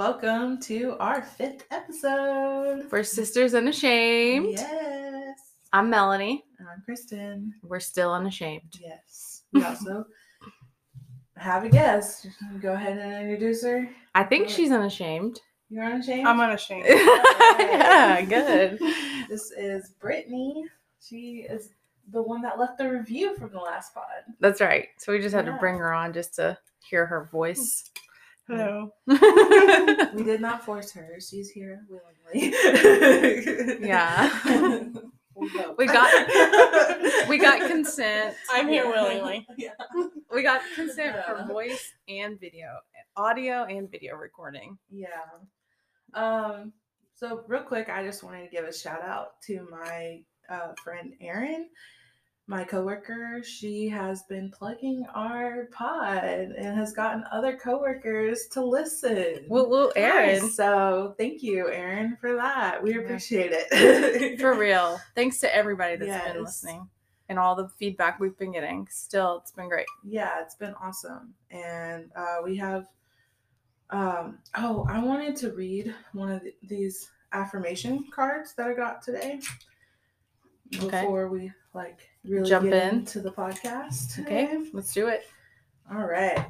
Welcome to our fifth episode. We're Sisters Unashamed. Yes. I'm Melonie. And I'm Kristin. We're still unashamed. Yes. We also have a guest. Go ahead and introduce her. I think Good. she's unashamed. You're unashamed? I'm unashamed. yeah, good. This is Brittney. She is the one that left the review from the last pod. That's right. So we just had to bring her on just to hear her voice. Hello. We did not force her. She's here willingly. Yeah. we got- we got consent. I'm here willingly. Yeah. We got consent for voice and video, audio and video recording. Yeah. Um, so real quick, I just wanted to give a shout out to my uh, friend Erin, my coworker. She has been plugging our pod and has gotten other coworkers to listen. Woo woo, Erin. So thank you, Erin, for that. We Yeah. appreciate it. For real. Thanks to everybody that's been listening and all the feedback we've been getting. Still, it's been great. yeah, it's been awesome. And uh, we have um oh, I wanted to read one of th- these affirmation cards that I got today Okay. before we like really Jump in. into the podcast. Okay, let's do it. All right.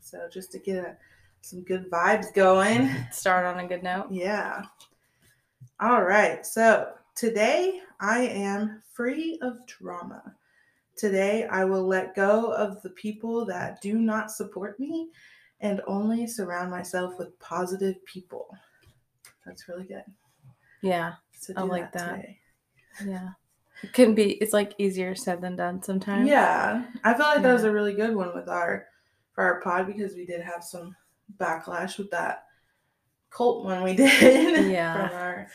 So just to get a, some good vibes going. Start on a good note. Yeah. All right. So today I am free of drama. Today I will let go of the people that do not support me and only surround myself with positive people. That's really good. Yeah, So I like that. today. yeah. It can be. It's like easier said than done sometimes. Yeah. I feel like that was a really good one with our for our pod because we did have some backlash with that cult one we did Yeah. from our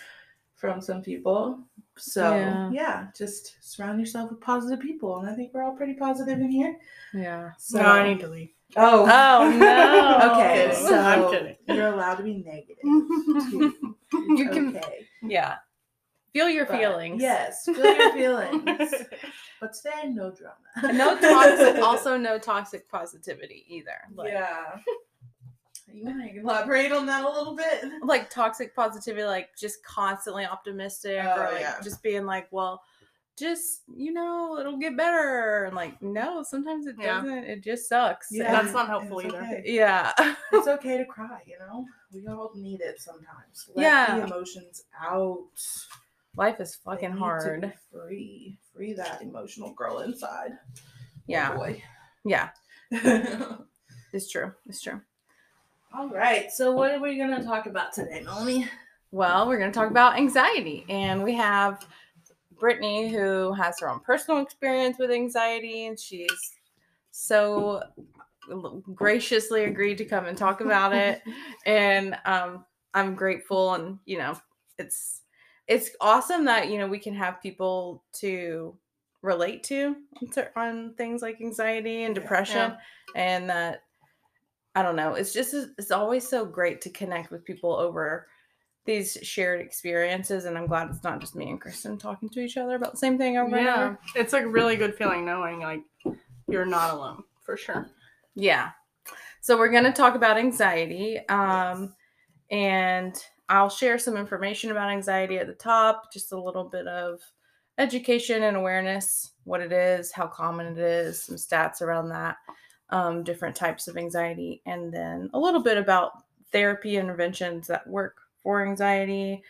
from some people. So Yeah. yeah. just surround yourself with positive people, and I think we're all pretty positive in here. Yeah. So, no, I need to leave. Oh, Oh, no. okay, so I'm kidding. you're allowed to be negative. too. It's You can- okay. Yeah. Feel your But, feelings. Yes, feel your feelings. but today, no drama. No toxic. Also, no toxic positivity either. Like, yeah. You want to elaborate on that a little bit? Like toxic positivity, like just constantly optimistic, Oh, or like yeah. just being like, well, just you know, it'll get better. And like, no, sometimes it Yeah. doesn't. It just sucks. Yeah. That's not helpful either. okay. yeah. It's okay to cry, you know? We all need it sometimes. Let Yeah. the emotions out. Life is fucking hard. free. Free that emotional girl inside. Oh, Yeah. boy. Yeah. It's true. It's true. all right. So, what are we going to talk about today, Melonie? Well, we're going to talk about anxiety. And we have Brittney, who has her own personal experience with anxiety, and she's so graciously agreed to come and talk about it. and um, I'm grateful. And, you know, it's it's awesome that, you know, we can have people to relate to on things like anxiety and Yeah. depression and that i don't know it's just it's always so great to connect with people over these shared experiences and i'm glad it's not just me and kristin talking to each other about the same thing over and Yeah, over it's a really good feeling knowing like you're not alone for sure. yeah so we're going to talk about anxiety um and i'll share some information about anxiety at the top just a little bit of education and awareness what it is how common it is some stats around that um, different types of anxiety and then a little bit about therapy interventions that work for anxiety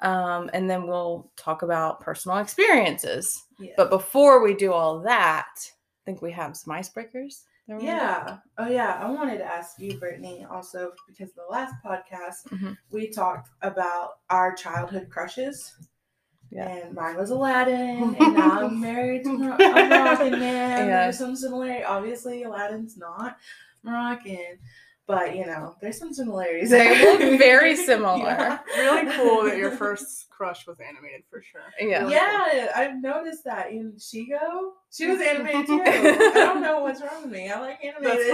um, and then we'll talk about personal experiences Yeah. but before we do all that i think we have some icebreakers that we're gonna do. Yeah. Oh, yeah. I wanted to ask you, Brittney, also because the last podcast Mhm. we talked about our childhood crushes. Yeah. And mine was Aladdin, and now I'm married to Mor- a Moroccan man. Yeah. There's some similarity. Obviously, Aladdin's not Moroccan, but you know, there's some similarities. They look very similar. Yeah. Really cool that your first crush was animated for sure. Yeah. Really Yeah, I've noticed that in Shigo. She was animated too. I don't know what's wrong with me. I like animated.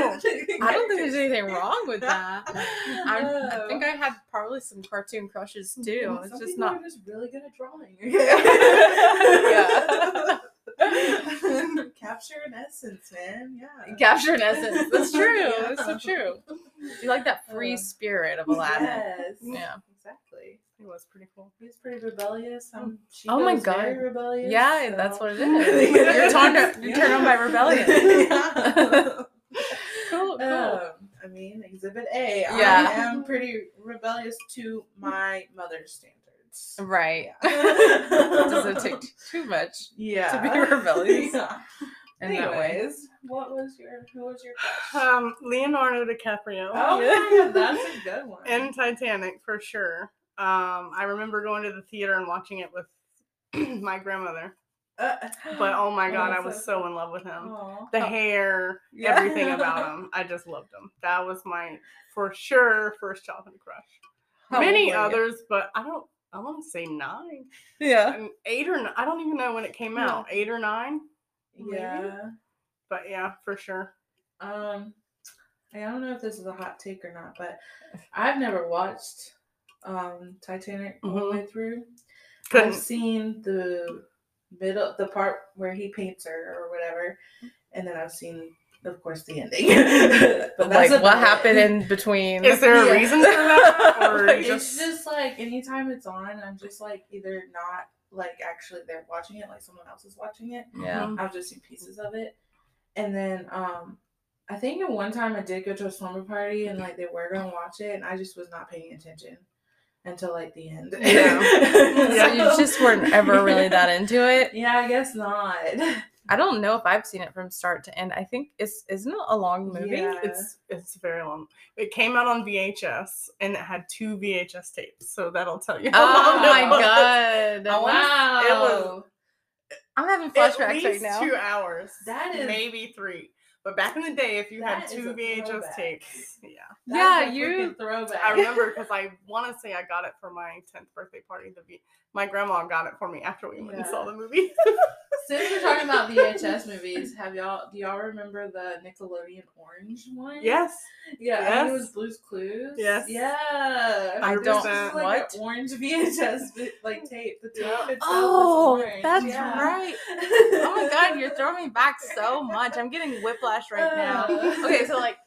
I don't think there's anything wrong with that. I, I think I had probably some cartoon crushes too. Mm, It's some just people not. Are just really good at drawing. Yeah. Capture an essence, man. Yeah. Capture an essence. That's true. Yeah. That's so true. You like that free Uh, spirit of Aladdin. Yes. Yeah. Exactly. It was pretty cool. He's pretty rebellious. Um, Oh my God. rebellious. Yeah, so- that's what it is. You're turned on- you're turned on by rebellion. Yeah. Cool, cool. Um, I mean, Exhibit A. Yeah. I am pretty rebellious to my mother's standards. Right. Yeah. Doesn't take too much yeah. to be rebellious Yeah. in that way. Anyways, what was your who was your crush? Um, Leonardo DiCaprio. oh my god, that's a good one. and Titanic for sure. Um, I remember going to the theater and watching it with my grandmother. Uh, But oh my god, I that's was so in love with him. Aw. The hair, Yeah. everything about him. I just loved him. That was my for sure first childhood crush. How Many old were you? others, but I don't. I want to say nine, Yeah. and eight or nine. I don't even know when it came Yeah. out. Eight or nine, maybe? Yeah. but yeah, for sure. Um, I don't know if this is a hot take or not, but I've never watched um Titanic all the Mhm. way through. Couldn't. I've seen the middle, the part where he paints her or whatever, and then I've seen, of course, the ending. but like what about happened in between? Is there a Yeah. reason for that, or Like, you It's just? just like anytime it's on, I'm just like either not like actually there watching it, like someone else is watching it. yeah. Mhm. I've just seen pieces of it. And then um I think at one time I did go to a slumber party and like they were gonna watch it and I just was not paying attention until like the end. Yeah. So you just weren't ever really that into it. Yeah, I guess not. I don't know if I've seen it from start to end. I think it's isn't it a long movie? Yeah. It's it's very long. It came out on VHS and it had two VHS tapes, so that'll tell you. how Oh long it my was. god! I wanna- it was- I'm having At flashbacks right least now. two hours. That is- maybe three. But back in the day, if you had two VHS throwback. tapes, yeah. Yeah, a you- throwback. I remember because I want to say I got it for my 10th birthday party. The v- my grandma got it for me after we went and saw the movie. Since we're talking about VHS movies, have y'all do y'all remember the Nickelodeon Orange one? yes. Yeah, I think it was Blue's Clues. Yes. Yeah. I don't- was like what? an orange VHS vi- like tape. The tape Yeah. itself Oh, was orange. that's yeah. right. Oh my god, you're throwing me back so much. I'm getting whiplash right now. Okay, so like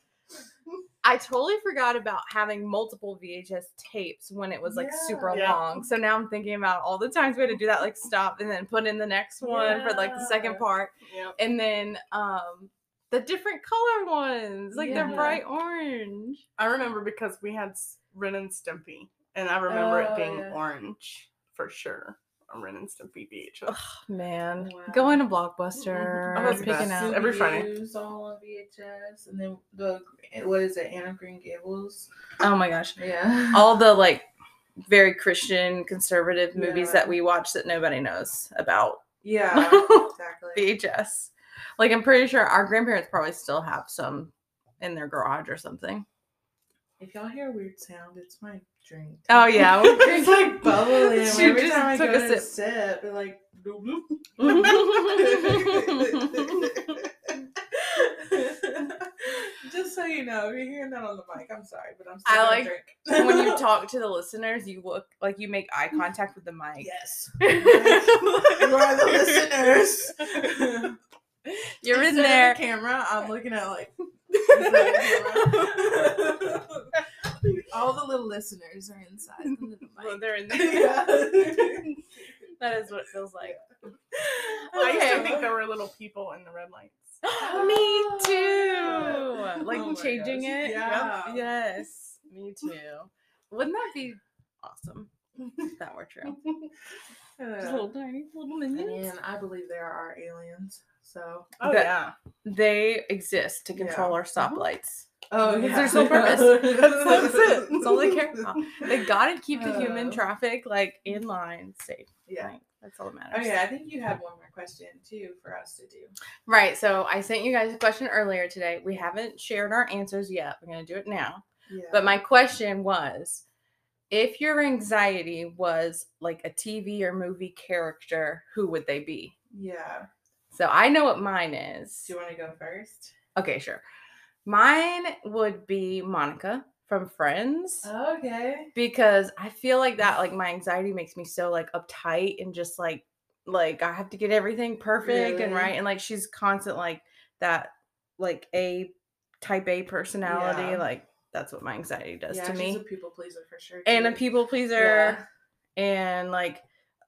I totally forgot about having multiple VHS tapes when it was like super Yeah. long. So now I'm thinking about all the times we had to do that, like stop and then put in the next one for like the second part. Yeah. And then um the different color ones, like they're bright orange. I remember because we had s- Ren and Stimpy, and I remember Oh, it being yeah. orange for sure. A Ren and Stimpy VHS. Ugh, man, Wow. going to Blockbuster, Oh, that's the picking best. out. Every Friday. Scooby-Doo's all on VHS, and then the what is it? Anna Green Gables. Oh my gosh, Yeah. all the like very Christian conservative movies Yeah. that we watch that nobody knows about. yeah. Exactly. VHS. Like I'm pretty sure our grandparents probably still have some in their garage or something. If y'all hear a weird sound, it's my drink. Oh yeah, it's like bubbling. She Every just time I took go a to sip. sip, it like. bloop, bloop. just so you know, if you're hearing that on the mic, I'm sorry, but I'm still I like drink. when you talk to the listeners, you look like you make eye contact with the mic. Yes. you are the listeners. You're in there. The camera. I'm looking at like. All the little listeners are inside the little Well, they're in there. Yeah. That is what it feels like. I used to think there were little people in the red lights. Me too. Like Oh changing gosh, it. yeah. Yep. Yes. Me too. Wouldn't that be awesome if that were true? Just Uh, little tiny little minions. and I believe there are aliens. So. Oh That- yeah. They exist to control Yeah. our stoplights. Oh, yeah. their sole purpose. That's, that's it. That's all they care about. They gotta keep the human Uh. traffic like in line safe. Yeah. Like, that's all that matters. Oh yeah, I think you had one more question too for us to do. Right. So I sent you guys a question earlier today. We haven't shared our answers yet. We're gonna do it now. Yeah. But my question was if your anxiety was like a TV or movie character, who would they be? yeah. So I know what mine is. Do you want to go first? Okay, sure. Mine would be Monica from Friends Okay. because I feel like that like my anxiety makes me so like uptight and just like like I have to get everything perfect and right and like she's constant like that like a type A personality Yeah. like that's what my anxiety does yeah, to she's me. a people pleaser for sure. and a people pleaser Yeah. and like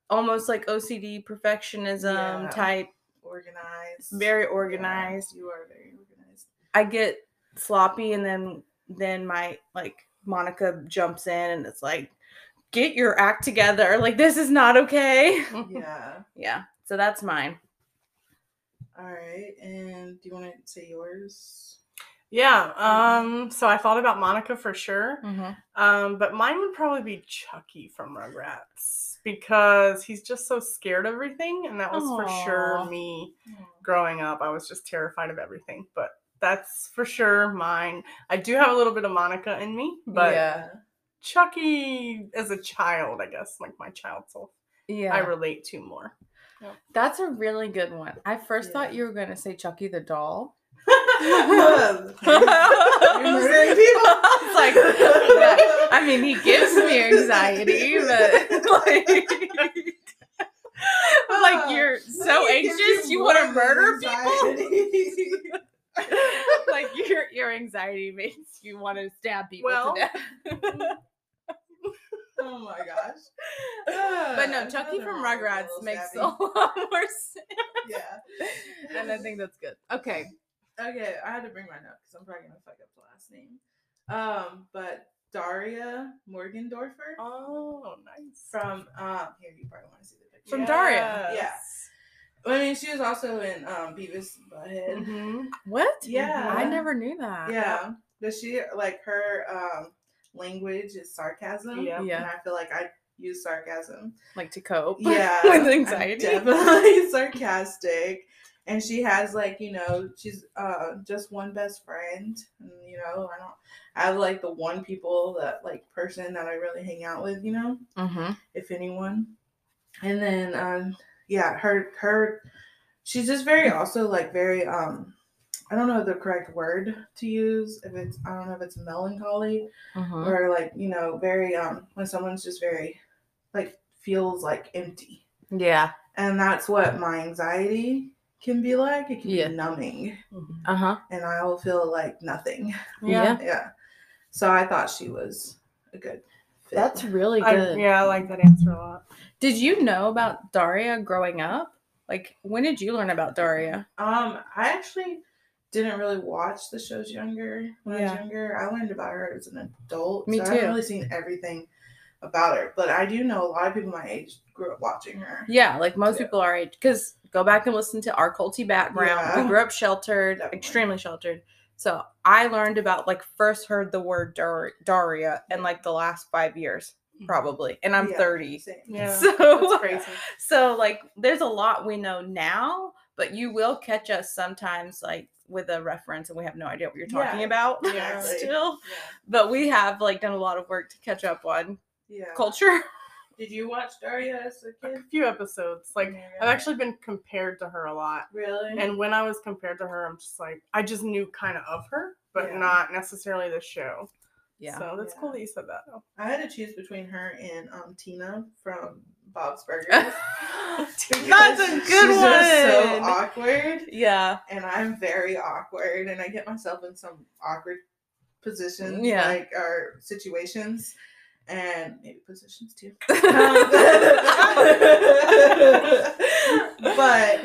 almost like OCD perfectionism type organized. very organized. you are very organized. I get sloppy and then then my like Monica jumps in and it's like get your act together like this is not okay. yeah. yeah. So that's mine. All right. And do you want to say yours? Yeah. Um. So I thought about Monica for sure. Mm-hmm. Um. But mine would probably be Chucky from Rugrats because he's just so scared of everything, and that was for sure me growing up. I was just terrified of everything. But that's for sure mine. I do have a little bit of Monica in me, but Yeah. Chucky as a child, I guess, like my child self, Yeah. I relate to more. That's a really good one. I first Yeah. thought you were going to say Chucky the doll. Murdering murdering people. It's like, that- I mean, he gives me anxiety, but like, like you're so anxious, you want to murder people. like your your anxiety makes you want to stab people Well- to death. oh my gosh. but no, Chucky from Rugrats makes a lot more sense, Yeah. and I think that's good. Okay, Okay, I had to bring mine up because I'm probably gonna fuck up the last name. Um, but Daria Morgendorffer Oh, nice. from um here you probably want to see the picture. From Daria. Yes. I mean, she was also in um Beavis and Butthead. Mhm. what? Yeah. I never knew that. Yeah, does she like her um language is sarcasm. Yeah. Yeah. and I feel like I use sarcasm. like to cope. Yeah, with I'm anxiety. definitely sarcastic. And she has like you know she's uh just one best friend. And, you know I don't I have like the one people that like person that I really hang out with. You know Mm-hmm. if anyone. And then um yeah, her her she's just very also like very um I don't know the correct word to use if it's I don't know if it's melancholy Mm-hmm. or like, you know, very um when someone's just very like feels like empty. Yeah. And that's what my anxiety can be like. It can Yeah. be numbing Uh huh. and I will feel like nothing. Yeah. Yeah. So I thought she was a good fit. That's really I, good. yeah, I like that answer a lot. Did you know about Daria growing up? Like, when did you learn about Daria? Um, I actually didn't really watch the shows younger when I was younger. I learned about her as an adult. Me so I too. haven't really seen everything about her. But I do know a lot of people my age grew up watching her. Yeah, like most Yeah. people our age. Because go back and listen to our culty background. Yeah. We grew up sheltered, Definitely. extremely sheltered. So I learned about, like, first heard the word Dar- Daria in like the last five years, probably. And I'm Yeah, 30. same. Yeah, So, crazy. so like there's a lot we know now but you will catch us sometimes like with a reference and we have no idea what you're talking Yeah, about exactly. still but we have like done a lot of work to catch up on Yeah. yeah. culture Did you watch Daria as a A few episodes. Like Yeah. I've actually been compared to her a lot. really. And when I was compared to her, I'm just like I just knew kind of of her, but Yeah. not necessarily the show. Yeah So that's Yeah. cool that you said that. Though. I had to choose between her and um Tina from Bob's Burgers. that's a good she's just so awkward. yeah and I'm very awkward, and I get myself in some awkward positions, Yeah. like or situations, and maybe positions too. but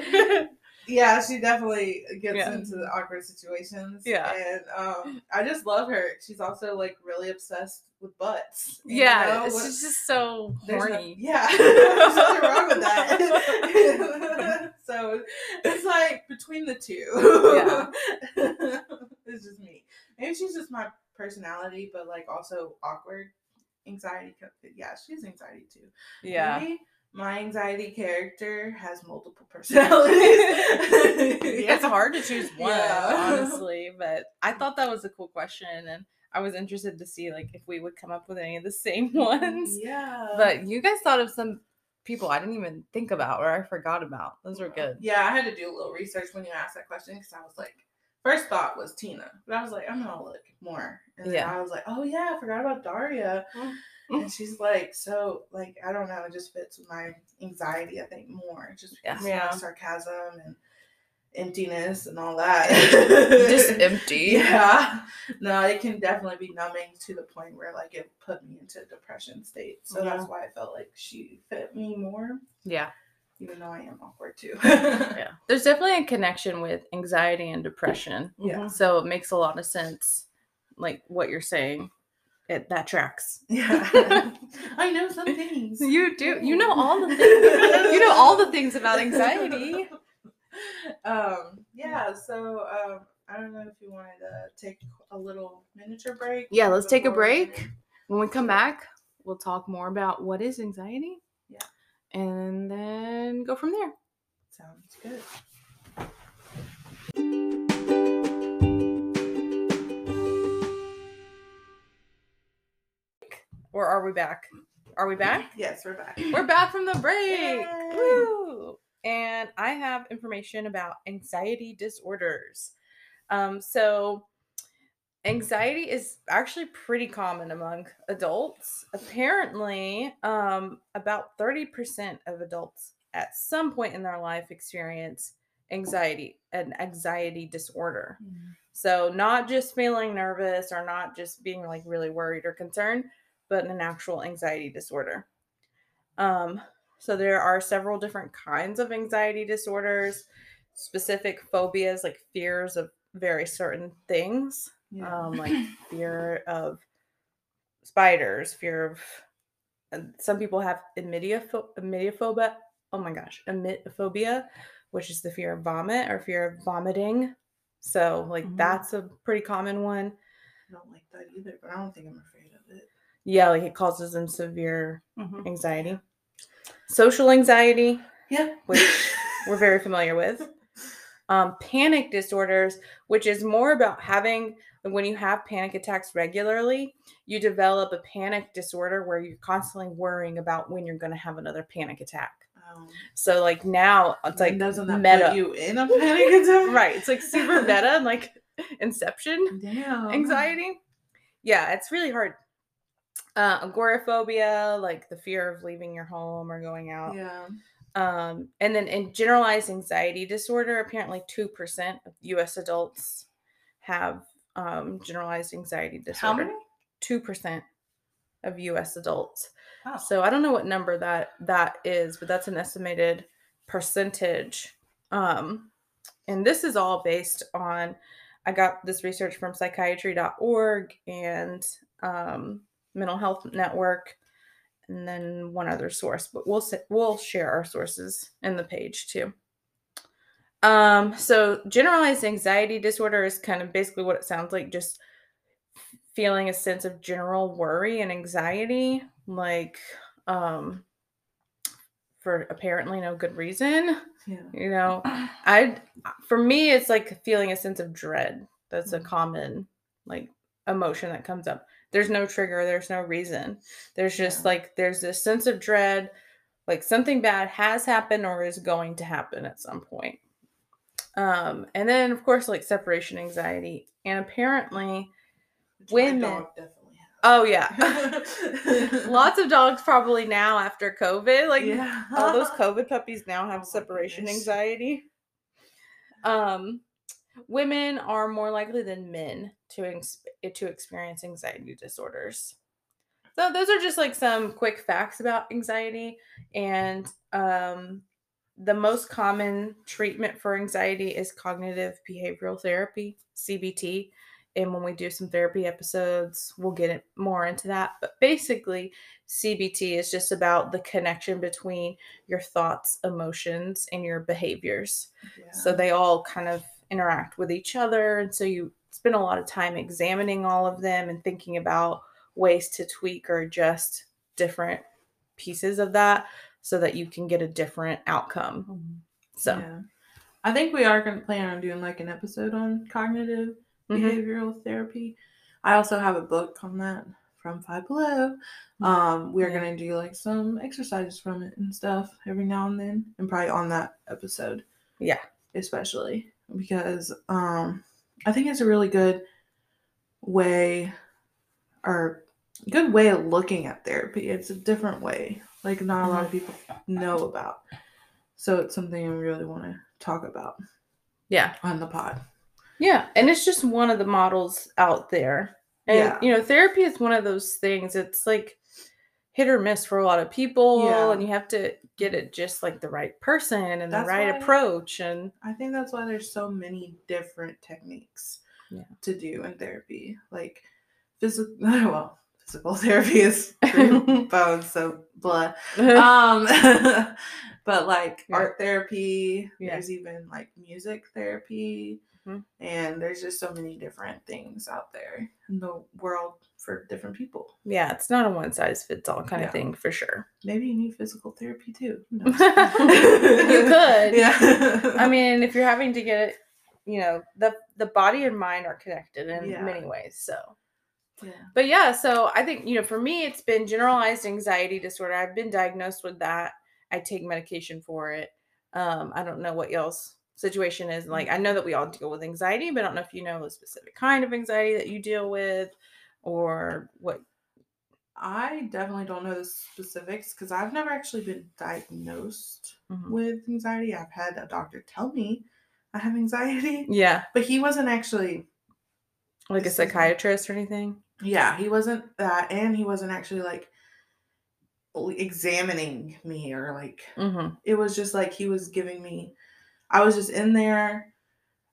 yeah, she definitely gets Yeah. into the awkward situations. Yeah. and um, I just love her. She's also like really obsessed with butts. yeah know? What- just, so there's no- horny yeah, there's nothing wrong with that. so it's like between the two. Yeah. it's just me. Maybe she's just my personality, but like also awkward anxiety. Yeah, she's anxiety too. yeah Maybe my anxiety character has multiple personalities. it's hard to choose one Yeah. honestly but i thought that was a cool question and i was interested to see like if we would come up with any of the same ones Yeah. but you guys thought of some people i didn't even think about or i forgot about those were good Yeah, I had to do a little research when you asked that question because I was like, first thought was Tina, but I was like, I'm gonna look more, and Yeah. I was like, oh yeah, I forgot about Daria, Mm. And she's like, so like I don't know, it just fits with my anxiety. I think more just Yeah. Yeah. my sarcasm and emptiness and all that. Just empty. Yeah. No, it can definitely be numbing to the point where like it put me into a depression state. So Yeah. that's why I felt like she fit me more, Yeah. even though I am awkward too. Yeah. There's definitely a connection with anxiety and depression. Yeah. So it makes a lot of sense, like what you're saying. It that tracks. Yeah. I know some things. You do. You know all the things. you know all the things about anxiety. um yeah so um i don't know if you wanted to take a little miniature break Yeah, let's take a break. When we come back, we'll talk more about what is anxiety. Yeah. And then go from there. sounds good Or are we back? Are we back? yes we're back We're back from the break. Woo! And I have information about anxiety disorders. Um, so, anxiety is actually pretty common among adults. Apparently, um, about 30% of adults at some point in their life experience anxiety, an anxiety disorder. So, not just feeling nervous or not just being like really worried or concerned, but an actual anxiety disorder. Um, so, there are several different kinds of anxiety disorders, specific phobias like fears of very certain things, yeah. um, like fear of spiders, fear of. And some people have imidiophobia. Oh my gosh, emetophobia, which is the fear of vomit or fear of vomiting. So, like, Mhm. that's a pretty common one. i don't like that either but i don't think i'm afraid of it Yeah, like it causes them severe Mhm. anxiety. Social anxiety, yeah Which we're very familiar with. Um, panic disorders, which is more about having when you have panic attacks regularly, you develop a panic disorder where you're constantly worrying about when you're going to have another panic attack. um, So, like now, it's like doesn't that meta. you in a panic attack right? It's like super meta, and like Inception damn anxiety. Yeah, it's really hard. Uh, agoraphobia, like the fear of leaving your home or going out. yeah Um, and then in generalized anxiety disorder, apparently 2% of US adults have um, generalized anxiety How disorder. many? 2% of US adults. Oh. So I don't know what number that that is, but that's an estimated percentage. Um, and this is all based on I got this research from psychiatry.org and um, Mental Health Network, and then one other source. But we'll we'll share our sources in the page too. Um, so generalized anxiety disorder is kind of basically what it sounds like, just feeling a sense of general worry and anxiety, like um, for apparently no good reason. yeah You know, I for me it's like feeling a sense of dread. That's a Mhm. common like emotion that comes up. There's no trigger, there's no reason. There's just Yeah. like there's this sense of dread like something bad has happened or is going to happen at some point. Um and then of course like separation anxiety and apparently Which women- dog definitely oh yeah. Lots of dogs probably now after COVID like yeah all those COVID puppies now Oh have my separation goodness. anxiety. Um, women are more likely than men to ex- to experience anxiety disorders. So those are just like some quick facts about anxiety, and um, the most common treatment for anxiety is cognitive behavioral therapy (CBT). And when we do some therapy episodes, we'll get it more into that. But basically, CBT is just about the connection between your thoughts, emotions, and your behaviors. So they all kind of interact with each other. And so you spend a lot of time examining all of them and thinking about ways to tweak or adjust different pieces of that so that you can get a different outcome. Mhm. So, Yeah. I think we are going to plan on doing like an episode on cognitive mhm. behavioral therapy. I also have a book on that from Five Below. Um, we are Yeah. going to do like some exercises from it and stuff every now and then, and probably on that episode. Yeah. especially because um, I think it's a really good way or good way of looking at therapy. It's a different way, like not a lot of people know about. So it's something I really want to talk about Yeah. on the pod. Yeah, and it's just one of the models out there. And Yeah. you know, therapy is one of those things. It's like hit or miss for a lot of people, Yeah. and you have to get it just like the right person and That's the right approach. And I think that's why there's so many different techniques Yeah. to do in therapy. Like physical, well, physical therapy is bones, so blah. Um, but like Yeah. art therapy, there's even like music therapy, Mhm. and there's just so many different things out there in the world for different people. yeah, it's not a one size fits all kind Yeah. of thing for sure. Maybe you need physical therapy too. Knows? You could. Yeah. I mean, if you're having to get it, you know, the the body and mind are connected in Yeah. many ways. So yeah. but yeah, so I think, you know, for me, it's been generalized anxiety disorder. I've been diagnosed with that. I take medication for it. Um, I don't know what y'all's situation is. Like, I know that we all deal with anxiety, but I don't know if you know the specific kind of anxiety that you deal with or what. I definitely don't know the specifics because I've never actually been diagnosed Mhm. with anxiety. I've had a doctor tell me I have anxiety, Yeah, but he wasn't actually, like a psychiatrist or anything. yeah, he wasn't that, and he wasn't actually like examining me or like, Mm-hmm. it was just like he was giving me, I was just in there.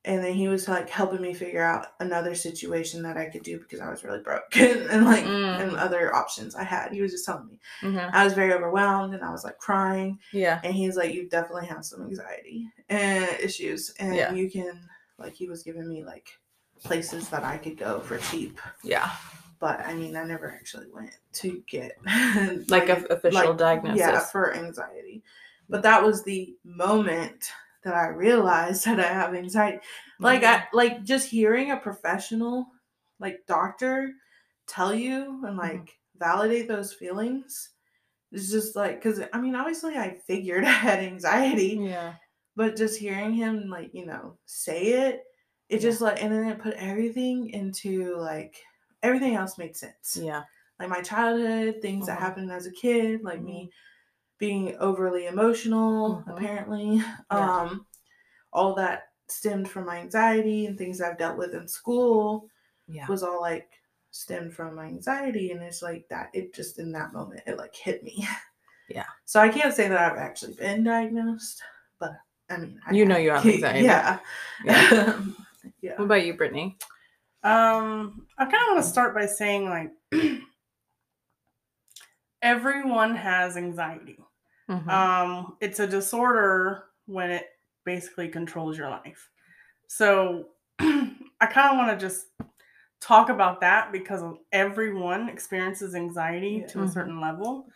And then he was like helping me figure out another situation that I could do because I was really broke and, like and Mm. other options I had. He was just telling me. Mm-hmm. I was very overwhelmed and I was like crying. Yeah. And he's like, You definitely have some anxiety and issues. And Yeah. you can, like, he was giving me like places that I could go for cheap. Yeah. But I mean, I never actually went to get Like a official like, diagnosis. Yeah, for anxiety. But that was the moment that I realized that I have anxiety. Like. I mm-hmm. like just hearing a professional like doctor tell you and mm-hmm. like validate those feelings is just like because I mean obviously I figured I had anxiety, Yeah. but just hearing him like you know say it, it Yeah. just like and then it put everything into like everything else made sense Yeah. like my childhood, things that Mhm. happened as a kid, like me mm-hmm. Being overly emotional, Mhm. apparently. Um all that stemmed from my anxiety and things I've dealt with in school Yeah. was all like stemmed from my anxiety and it's like that it just in that moment it like hit me. Yeah. So I can't say that I've actually been diagnosed, but I mean I You know you have anxiety. Yeah. Yeah. yeah. What about you, Brittney? Um, I kind of want to start by saying like everyone has anxiety. Mhm. Um, it's a disorder when it basically controls your life. So I kind of want to just talk about that because everyone experiences anxiety Yeah. to a Mhm. certain level.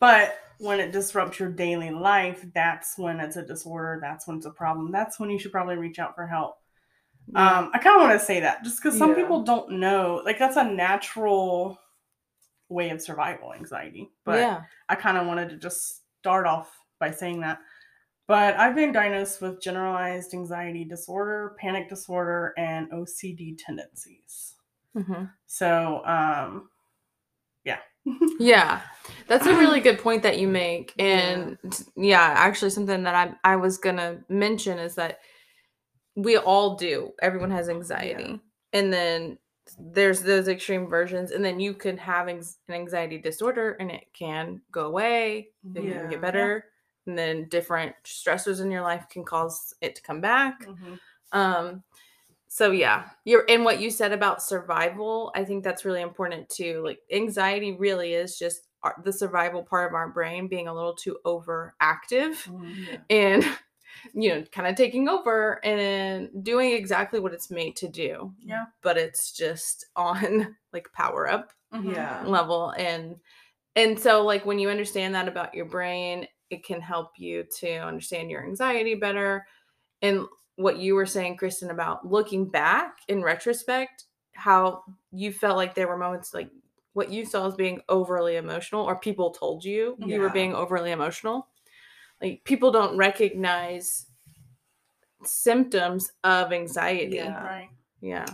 But when it disrupts your daily life, that's when it's a disorder. That's when it's a problem. That's when you should probably reach out for help. Yeah. Um, I kind of want to say that just because some Yeah. people don't know, like that's a natural way of survival anxiety. But. I kind of wanted to just start off by saying that. But I've been diagnosed with generalized anxiety disorder, panic disorder, and OCD tendencies. hmm So, um, yeah. Yeah, that's a really good point that you make, and yeah, actually, something that I I was gonna mention is that we all do. Everyone has anxiety, and then there's those extreme versions, and then you can have anx- an anxiety disorder, and it can go away, it can get better, and then different stressors in your life can cause it to come back. Mhm. Um, so yeah, you're and what you said about survival, I think that's really important too. Like anxiety really is just our, the survival part of our brain being a little too overactive Mhm. and you know, kind of taking over and doing exactly what it's made to do. Yeah. But it's just on like power up Mhm. Yeah. level and and so like when you understand that about your brain it can help you to understand your anxiety better and what you were saying kristin about looking back in retrospect how you felt like there were moments like what you saw as being overly emotional or people told you you were being overly emotional like people don't recognize symptoms of anxiety Yeah. Right. yeah.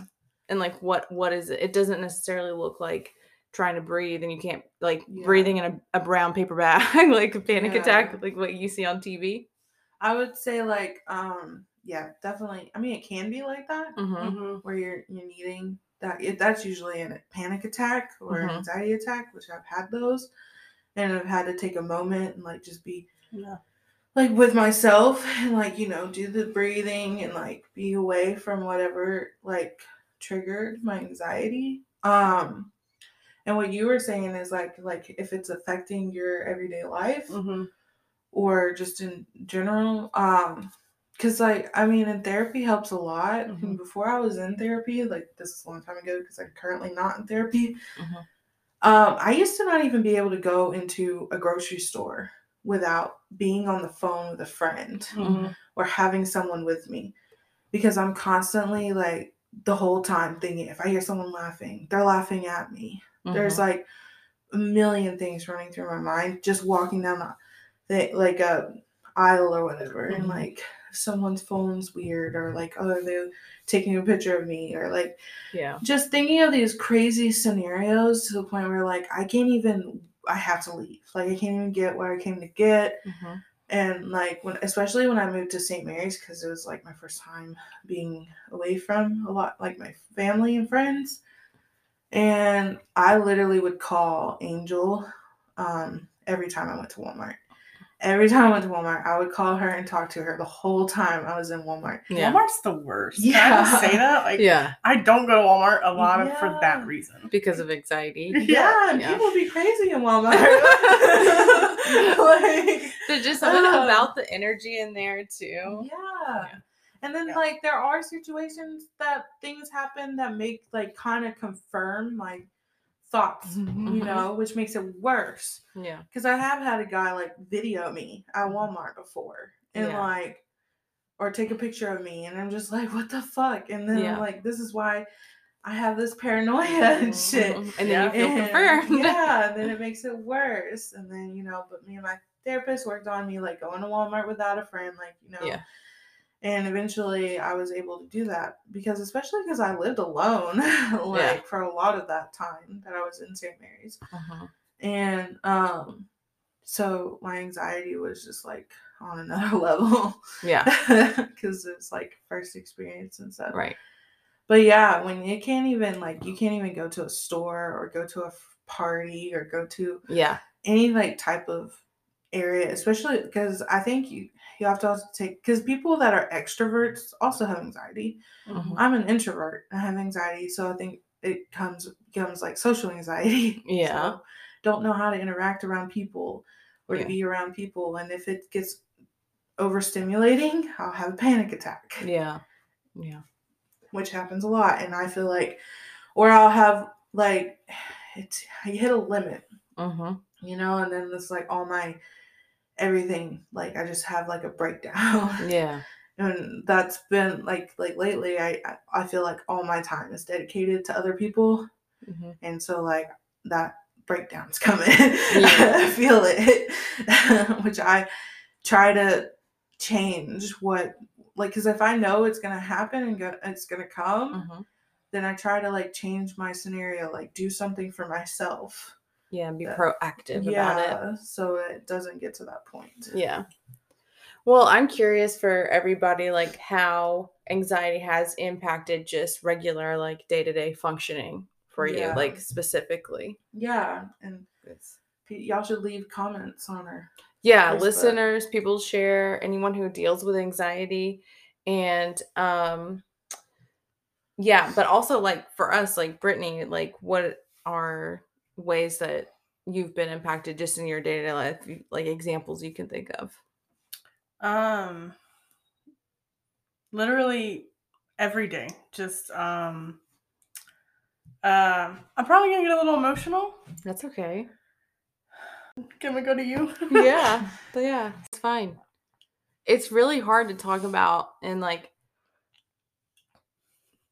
And like what what is it? It doesn't necessarily look like trying to breathe and you can't like Yeah. breathing in a, a brown paper bag like a panic Yeah. attack like what you see on tv I would say like um yeah, definitely. I mean, it can be like that mm-hmm. Mhm. where you're you're needing that. It, that's usually a panic attack or an Mhm. anxiety attack, which I've had those, and I've had to take a moment and like just be Yeah. Like with myself and like you know do the breathing and like be away from whatever like triggered my anxiety um and what you were saying is like like if it's affecting your everyday life Mhm. or just in general um because like i mean and therapy helps a lot Mhm. before i was in therapy like this is a long time ago because i'm currently not in therapy Mhm. um i used to not even be able to go into a grocery store without being on the phone with a friend Mhm. or having someone with me because i'm constantly like the whole time thinking if i hear someone laughing they're laughing at me there's like a million things running through my mind just walking down the, the like a aisle or whatever and Mhm. like someone's phone's weird or like oh they're taking a picture of me or like yeah just thinking of these crazy scenarios to the point where like i can't even i have to leave. Like i can't even get what i came to get. Mhm. and like when especially when i moved to st mary's because it was like my first time being away from a lot like my family and friends. And i literally would call angel um, every time i went to walmart every time i went to walmart i would call her and talk to her the whole time i was in walmart yeah Walmart's the worst. Can I just say Yeah. that? Like, yeah I don't go to Walmart a lot of, for that reason. because of anxiety yeah, Yeah. people be crazy in walmart like there's just something Um, about the energy in there too Yeah. Yeah. And then Yeah. like there are situations that things happen that make like kind of confirm my thoughts, you Mhm. know, which makes it worse. yeah Because I have had a guy like video me at Walmart before and Yeah. like or take a picture of me and I'm just like, what the fuck? And then Yeah. I'm like, this is why I have this paranoia and Mhm, shit. and then Yeah. you feel And, confirmed Yeah, And then it makes it worse. And then, you know, but me and my therapist worked on me like going to Walmart without a friend, like, you know. Yeah. And eventually I was able to do that because especially because I lived alone like for a lot of that time that I was in St. Mary's. Mhm. And um so my anxiety was just like on another level yeah because it's like first experience and stuff. right But yeah, when you can't even like you can't even go to a store or go to a f- party or go to yeah any like type of area, especially because I think you you have to also take because people that are extroverts also have anxiety. Mhm. I'm an introvert. I have anxiety, so I think it comes becomes like social anxiety. Yeah. So, don't know how to interact around people or Yeah. to be around people, and if it gets overstimulating, I'll have a panic attack yeah yeah which happens a lot. And I feel like, or I'll have like, it's I hit a limit, mm-hmm. you know, and then it's like all my everything, like I just have like a breakdown. yeah and that's been like like lately I I- feel like all my time is dedicated to other people, hmm and so like that breakdown's coming. Yeah. I feel it, which I try to change what like because if I know it's gonna happen and go, it's gonna come, hmm then I try to like change my scenario, like do something for myself. Yeah and be Yeah. proactive about it so it doesn't get to that point. Yeah. Well, I'm curious for everybody, like how anxiety has impacted just regular, like day to day functioning for you, like specifically. Yeah, and p- y'all should leave comments on her. Yeah, Facebook. listeners, people share, anyone who deals with anxiety. And um yeah, but also like for us, like Brittney, like what are ways that you've been impacted just in your day to day life, like examples you can think of? Um, literally every day. Just um, um, I'm probably gonna get a little emotional. That's okay. Can we go to you? yeah but yeah it's fine it's really hard to talk about and like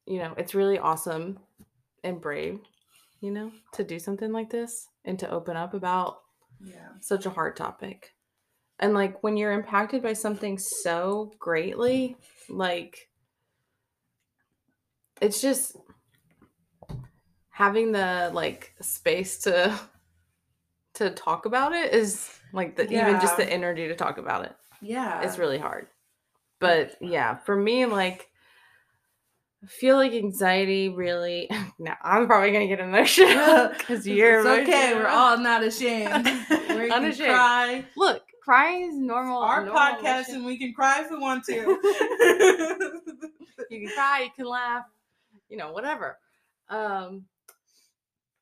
you know it's really awesome and brave you know to do something like this and to open up about Yeah. such a hard topic and like when you're impacted by something so greatly like it's just having the like space to to talk about it is like the even just the energy to talk about it Yeah. it's really hard but yeah for me like i feel like anxiety really now i'm probably gonna get emotional because you're it's okay. We're all not ashamed. We can Unashamed. cry. look crying is normal Our normal podcast, emotion. and we can cry if we want to. you can cry, you can laugh, you know, whatever. Um,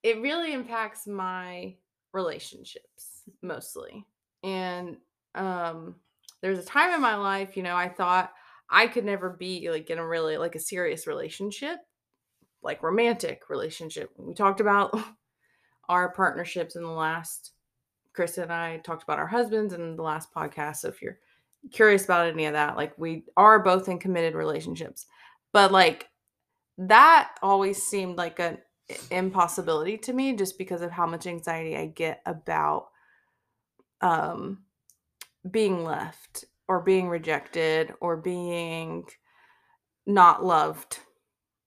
it really impacts my relationships mostly. And um, there's a time in my life, you know, I thought I could never be like in a really like a serious relationship, like romantic relationship. We talked about our partnerships in the last. Chris and I talked about our husbands in the last podcast. So if you're curious about any of that, like we are both in committed relationships but like that always seemed like an impossibility to me just because of how much anxiety I get about um being left or being rejected or being not loved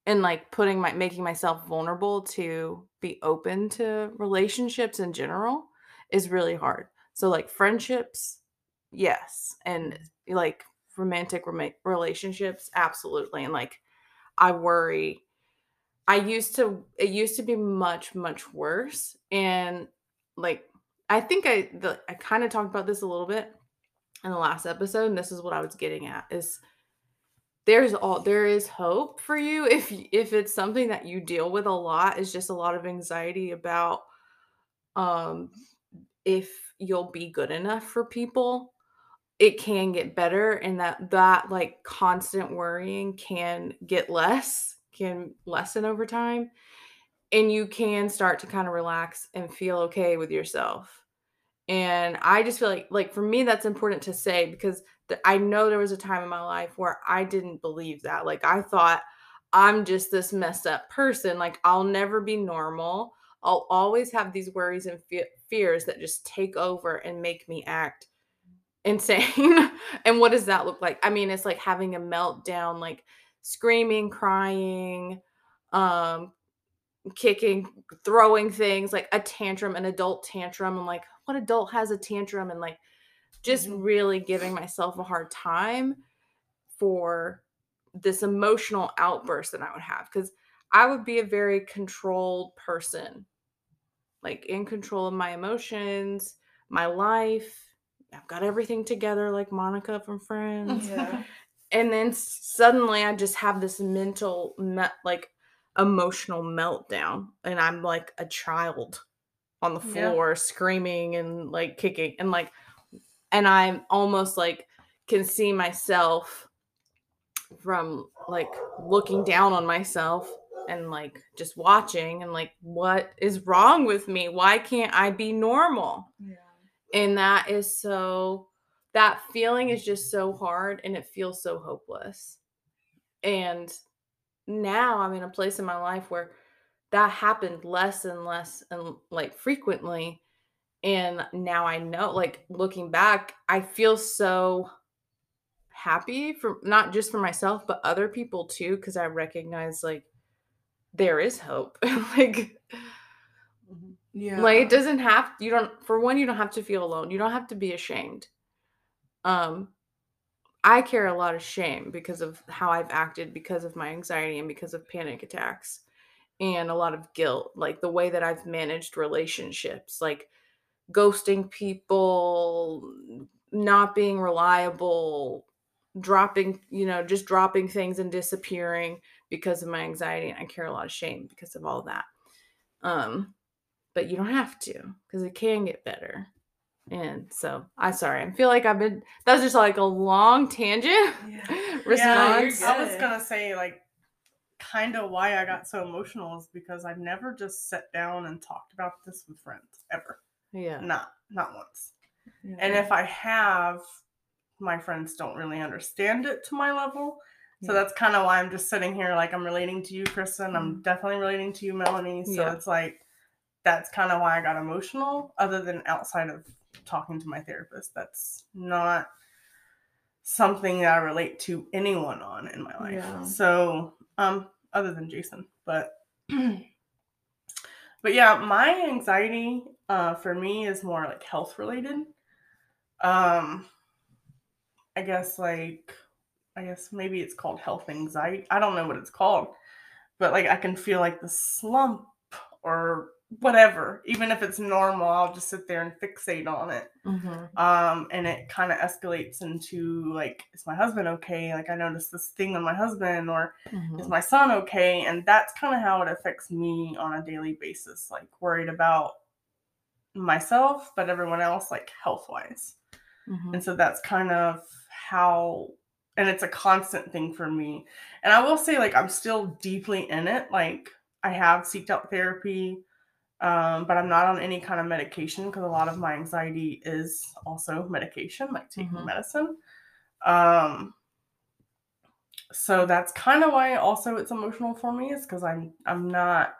and like putting my making myself vulnerable to be open to relationships in general is really hard. So like friendships, yes, and like romantic relationships, absolutely. And like I worry I used to it used to be much much worse and like I think I the I kind of talked about this a little bit in the last episode and this is what I was getting at is there's all there is hope for you if if it's something that you deal with a lot. Is just a lot of anxiety about um if you'll be good enough for people. It can get better and that that like constant worrying can get less can lessen over time and you can start to kind of relax and feel okay with yourself and i just feel like like for me that's important to say because th- i know there was a time in my life where i didn't believe that like i thought i'm just this messed up person like i'll never be normal i'll always have these worries and fe- fears that just take over and make me act insane. and what does that look like? I mean, it's like having a meltdown, like screaming, crying, um, kicking, throwing things, like a tantrum, an adult tantrum. I'm like, what adult has a tantrum? And like just Mhm. really giving myself a hard time for this emotional outburst that I would have. Cause I would be a very controlled person, like in control of my emotions, my life. I've got everything together, like Monica from Friends. Yeah. And then suddenly I just have this mental, me- like emotional meltdown. And I'm like a child on the Yeah. floor screaming and like kicking. And like, and I'm almost like can see myself from like looking down on myself and like just watching and like what is wrong with me why can't i be normal Yeah. and that is so that feeling is just so hard and it feels so hopeless and now i'm in a place in my life where that happened less and less and like frequently and now i know like looking back i feel so happy for not just for myself but other people too because i recognize like there is hope like Mhm. Yeah. like it doesn't have you don't for one you don't have to feel alone you don't have to be ashamed um i carry a lot of shame because of how i've acted because of my anxiety and because of panic attacks and a lot of guilt like the way that i've managed relationships like ghosting people not being reliable dropping you know just dropping things and disappearing because of my anxiety and i carry a lot of shame because of all that um but you don't have to because it can get better. And so I sorry, I feel like I've been that was just like a long tangent Yeah. response. Yeah, I was gonna say like kind of why I got so emotional is because I've never just sat down and talked about this with friends ever. yeah. Not not once. Yeah. And if I have, my friends don't really understand it to my level. So Yeah. that's kind of why I'm just sitting here like I'm relating to you, Kristin. I'm definitely relating to you, Melonie. So Mm-hmm. Yeah. it's like that's kind of why I got emotional, other than outside of talking to my therapist. That's not something that I relate to anyone on in my life. So, um, other than Jason, but but yeah, my anxiety uh, for me is more like health related. Um, I guess like I guess maybe it's called health anxiety. I don't know what it's called, but like I can feel like the slump or whatever. Even if it's normal, I'll just sit there and fixate on it. Mm-hmm. Um, and it kind of escalates into like, is my husband okay? Like I noticed this thing on my husband, or Mm-hmm. is my son okay? And that's kind of how it affects me on a daily basis. Like worried about myself, but everyone else, like health wise. Mm-hmm. And so that's kind of how, and it's a constant thing for me. And I will say, like, I'm still deeply in it. Like, I have seeked out therapy, um, but I'm not on any kind of medication because a lot of my anxiety is also medication, like taking Mhm. medicine. Um, so that's kind of why also it's emotional for me is because I'm I'm not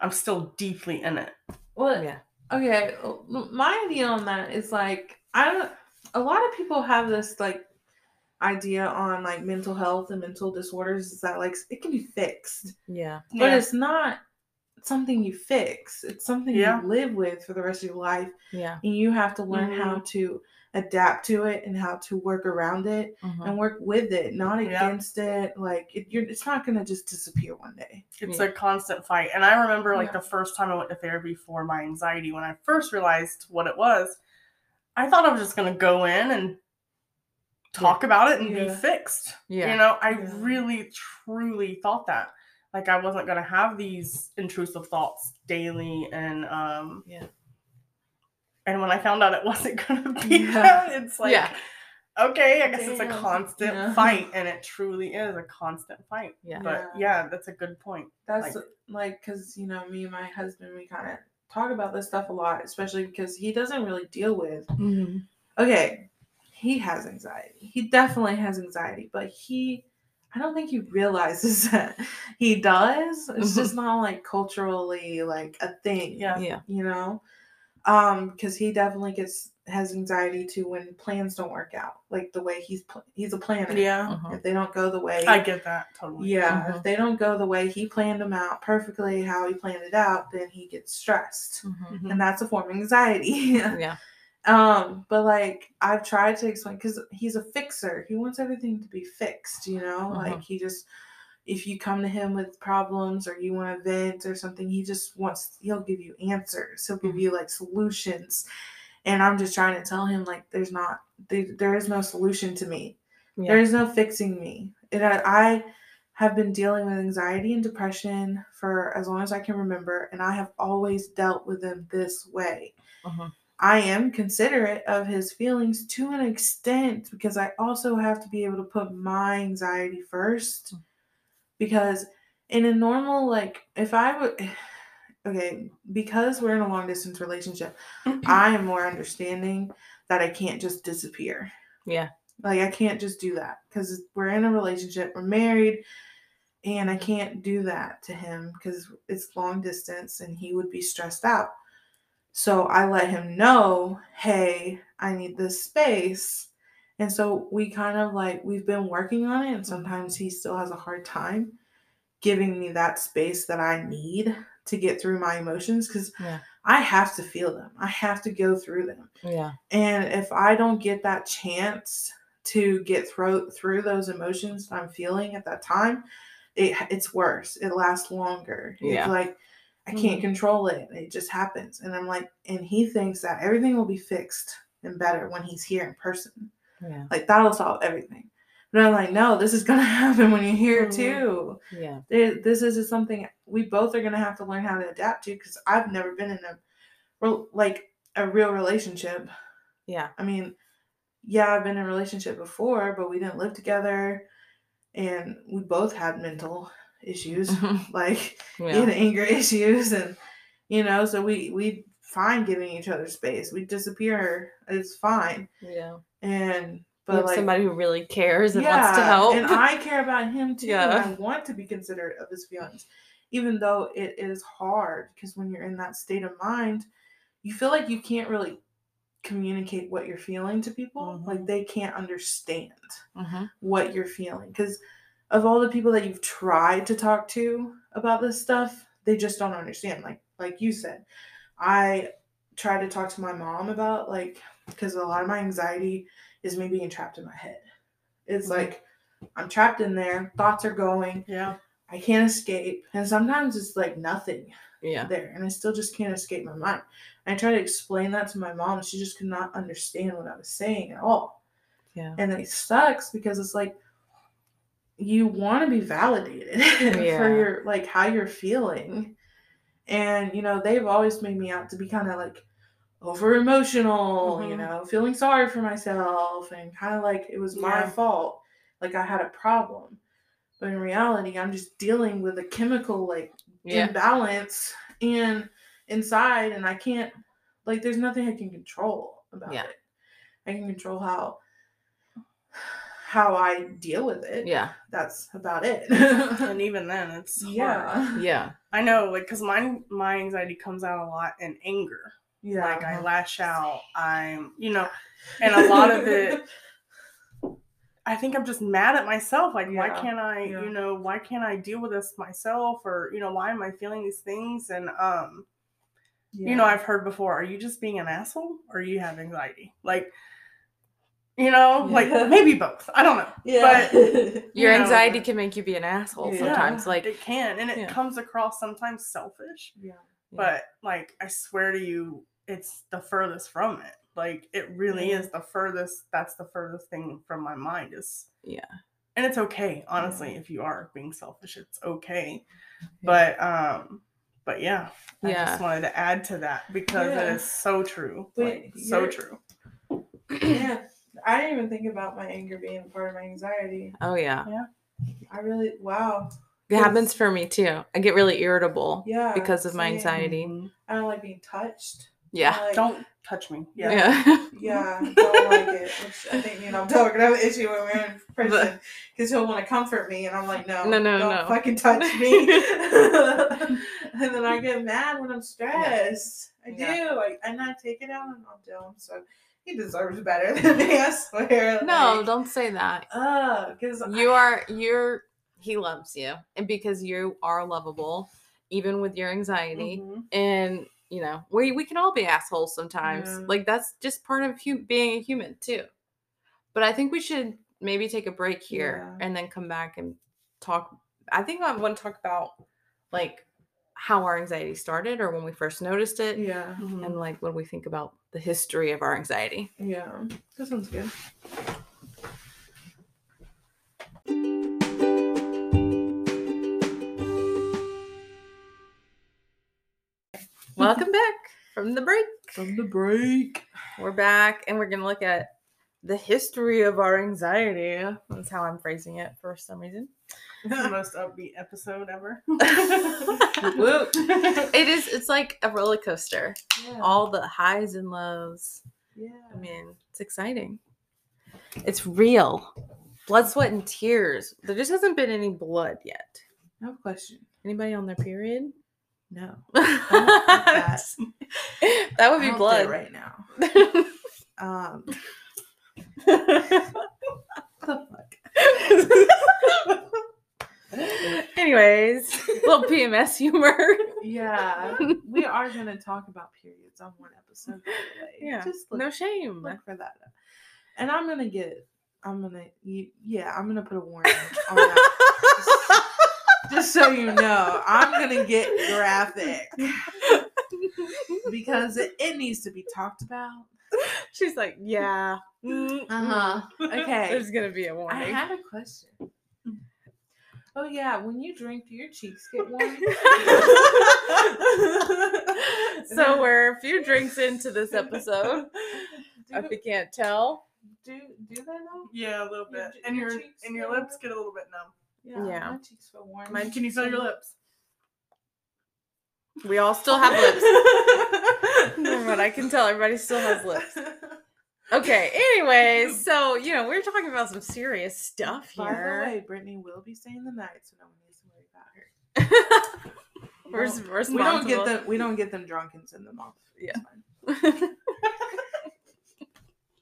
I'm still deeply in it. Well, Yeah. okay. My idea on that is like I don't. A lot of people have this like idea on like mental health and mental disorders is that like it can be fixed, Yeah. but it's not something you fix. It's something Yeah. you live with for the rest of your life, Yeah. and you have to learn how to adapt to it and how to work around it Mhm. and work with it, not Yeah. against it. Like it, you're, it's not gonna just disappear one day. It's Yeah. a constant fight. And I remember like Yeah. the first time I went to therapy for my anxiety when I first realized what it was, I thought I was just gonna go in and talk about it and be fixed. Yeah. You know, I Yeah. really truly thought that. Like I wasn't gonna have these intrusive thoughts daily and um Yeah. and when I found out it wasn't gonna be Yeah. that, it's like Yeah. okay, I guess it's a constant Yeah. fight and it truly is a constant fight. Yeah. But Yeah. yeah, that's a good point. That's Like- like because you know me and my husband we kind of talk about this stuff a lot, especially because he doesn't really deal with. Mm-hmm. Okay, he has anxiety. He definitely has anxiety, but he, I don't think he realizes that he does. It's just not like culturally like a thing. Yeah. Yeah. you know, um, because he definitely gets has anxiety too when plans don't work out, like the way he's pl- he's a planner. Yeah. Mhm. If they don't go the way I get that totally. yeah, Mhm. if they don't go the way he planned them out perfectly, how he planned it out, then he gets stressed, and that's a form of anxiety. Yeah. Um, but like I've tried to explain because he's a fixer. He wants everything to be fixed. You know, Mhm. like he just if you come to him with problems or you want to vent or something, he just wants he'll give you answers. He'll give Mhm. you like solutions. And I'm just trying to tell him like there's not there, there is no solution to me. Yeah. There is no fixing me. And I, I have been dealing with anxiety and depression for as long as I can remember, and I have always dealt with them this way. Mhm. I am considerate of his feelings to an extent because I also have to be able to put my anxiety first. Mm. Because in a normal, like, if I would, okay, because we're in a long distance relationship, I am more understanding that I can't just disappear. Yeah. Like I can't just do that because we're in a relationship, we're married, and I can't do that to him because it's long distance and he would be stressed out. So I let him know, hey, I need this space. And so we kind of like we've been working on it, and sometimes he still has a hard time giving me that space that I need to get through my emotions because Yeah. I have to feel them. I have to go through them. Yeah. And if I don't get that chance to get through through those emotions that I'm feeling at that time, it it's worse. It lasts longer. Yeah. It's like I can't Mhm. control it. It just happens. And I'm like, and he thinks that everything will be fixed and better when he's here in person. Yeah. Like that'll solve everything. But I'm like, no, this is gonna happen when you're here Mhm. too. Yeah. This is something we both are gonna have to learn how to adapt to because I've never been in a like a real relationship Yeah. I mean, yeah, I've been in a relationship before, but we didn't live together and we both had mental issues, like Yeah. and anger issues and you know, so we we fine giving each other space. We disappear, it's fine. Yeah. And but like somebody who really cares and wants to help. and I care about him too. Yeah. And I want to be considerate of his feelings, even though it is hard because when you're in that state of mind, you feel like you can't really communicate what you're feeling to people. Like Mhm. they can't understand Mhm. what you're feeling because of all the people that you've tried to talk to about this stuff, they just don't understand. Like like you said, I try to talk to my mom about like because a lot of my anxiety is me being trapped in my head. It's Mhm. like I'm trapped in there, thoughts are going, Yeah. I can't escape, and sometimes it's like nothing Yeah. there, and I still just can't escape my mind. And I try to explain that to my mom, she just could not understand what I was saying at all. Yeah. And it sucks because it's like you want to be validated Yeah. for your like how you're feeling. And you know, they've always made me out to be kind of like over emotional, you Mhm. know, feeling sorry for myself and kind of like it was my Yeah. fault, like I had a problem. But in reality, I'm just dealing with a chemical like Yeah. imbalance and inside and I can't like there's nothing I can control about it. I can control how how I deal with it. Yeah. That's about it. And even then, it's hard. yeah. Yeah. I know, like, cause my my anxiety comes out a lot in anger. Yeah. Like I lash out. I'm, you know, and a lot of it, I think I'm just mad at myself. Like, why can't I, yeah. you know, why can't I deal with this myself? Or, you know, why am I feeling these things? And um, you know, I've heard before, are you just being an asshole or you have anxiety? Like, you know, Yeah. like maybe both. I don't know. yeah. Your You know, anxiety can make you be an asshole Yeah. sometimes. Like, it can, and it yeah. comes across sometimes selfish. yeah. But like, I swear to you, it's the furthest from it. Like, it really Yeah. is the furthest. That's the furthest thing from my mind is. Yeah. And it's okay, honestly, if you are being selfish, it's okay. Yeah. But um, but yeah, I Yeah. just wanted to add to that because Yeah. it is so true. But like, so true. yeah. I didn't even think about my anger being part of my anxiety. oh, yeah. Yeah. I really wow. It happens for me too. I get really irritable Yeah. because of my same. anxiety. Mhm. I don't like being touched. Yeah. Like- Don't touch me. Yeah. Yeah. Yeah, I don't like it. Which I think me and I'm gonna have an issue when we're in prison because he'll want to comfort me, and I'm like, no, No, no, don't no. fucking touch me. and then I get mad when I'm stressed. I Yeah. do, I, and I take it out on Dylan. So he deserves better than me. I swear. no, like, don't say that. Uh, because You are, you're, he loves you. And because you are lovable, even with your anxiety. Mhm. And, you know, we, we can all be assholes sometimes. Yeah. Like, that's just part of hu- being a human too. But I think we should maybe take a break here Yeah. and then come back and talk. I think I want to talk about like how our anxiety started or when we first noticed it. Yeah, Mhm. and like what we think about the history of our anxiety. yeah, that sounds good. Welcome back from the break. From the break. We're back and we're going to look at the history of our anxiety. That's how I'm phrasing it for some reason. It's the most upbeat episode ever. It is it's like a roller coaster. Yeah. All the highs and lows. yeah. I mean, it's exciting. It's real. Blood, sweat, and tears. There just hasn't been any blood yet. No question. Anybody on their period? No. that. that. would be Out blood. right now. Um, Anyways, little PMS humor. yeah, we are going to talk about periods on one episode. By the way. Yeah, just look, no shame. look for that. And I'm gonna get. I'm gonna. You, yeah, I'm gonna put a warning on that. Just so you know, I'm gonna get graphic because it, it needs to be talked about. She's like, yeah. mm, Uh-huh. mm." Okay. There's gonna be a warning. I had a question. Oh yeah, when you drink, do your cheeks get warm? so we're a few drinks into this episode. do, If you can't tell. do do they though? yeah, a little Your bit. ch- And your your and your feel lips get a little bit numb. Yeah, Yeah. my cheeks feel warm. Mine- Can you feel your lips? We all still have lips. From what I can tell, everybody still has lips. Okay, anyways, so you know, we're talking about some serious stuff By the way, Brittney will be staying the night, so no one needs to worry about her. we're, We don't- we don't get responsible. them. We don't get them drunk and send them off. It's Yeah. fine.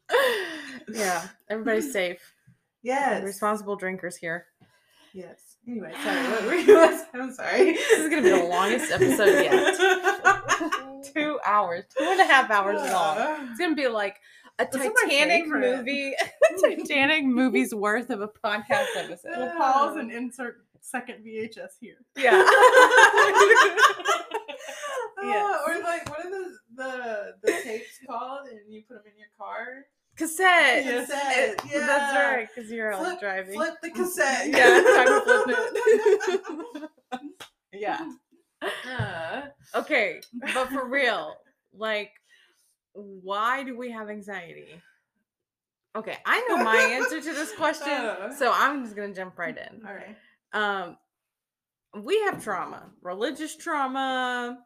yeah, everybody's safe. Yes. Responsible drinkers here. Yes. Anyway, sorry. What were you? I'm sorry. This is gonna be the longest episode yet. Two hours, two and a half hours long. It's gonna be like a Those are my Titanic favorite. movie, Titanic movie's worth of a podcast episode. We'll pause and insert second VHS here. Yeah. Ah, or like what are the the the tapes called and you put them in your car? Cassette. Yes. Cassette, That's yeah. right, because you're like driving. Flip the cassette. Yeah, it's time to flip it. yeah. Uh, Okay, but for real, like, why do we have anxiety? Okay, I know my answer to this question, Uh. so I'm just gonna jump right in. all right. Um, we have trauma, religious trauma,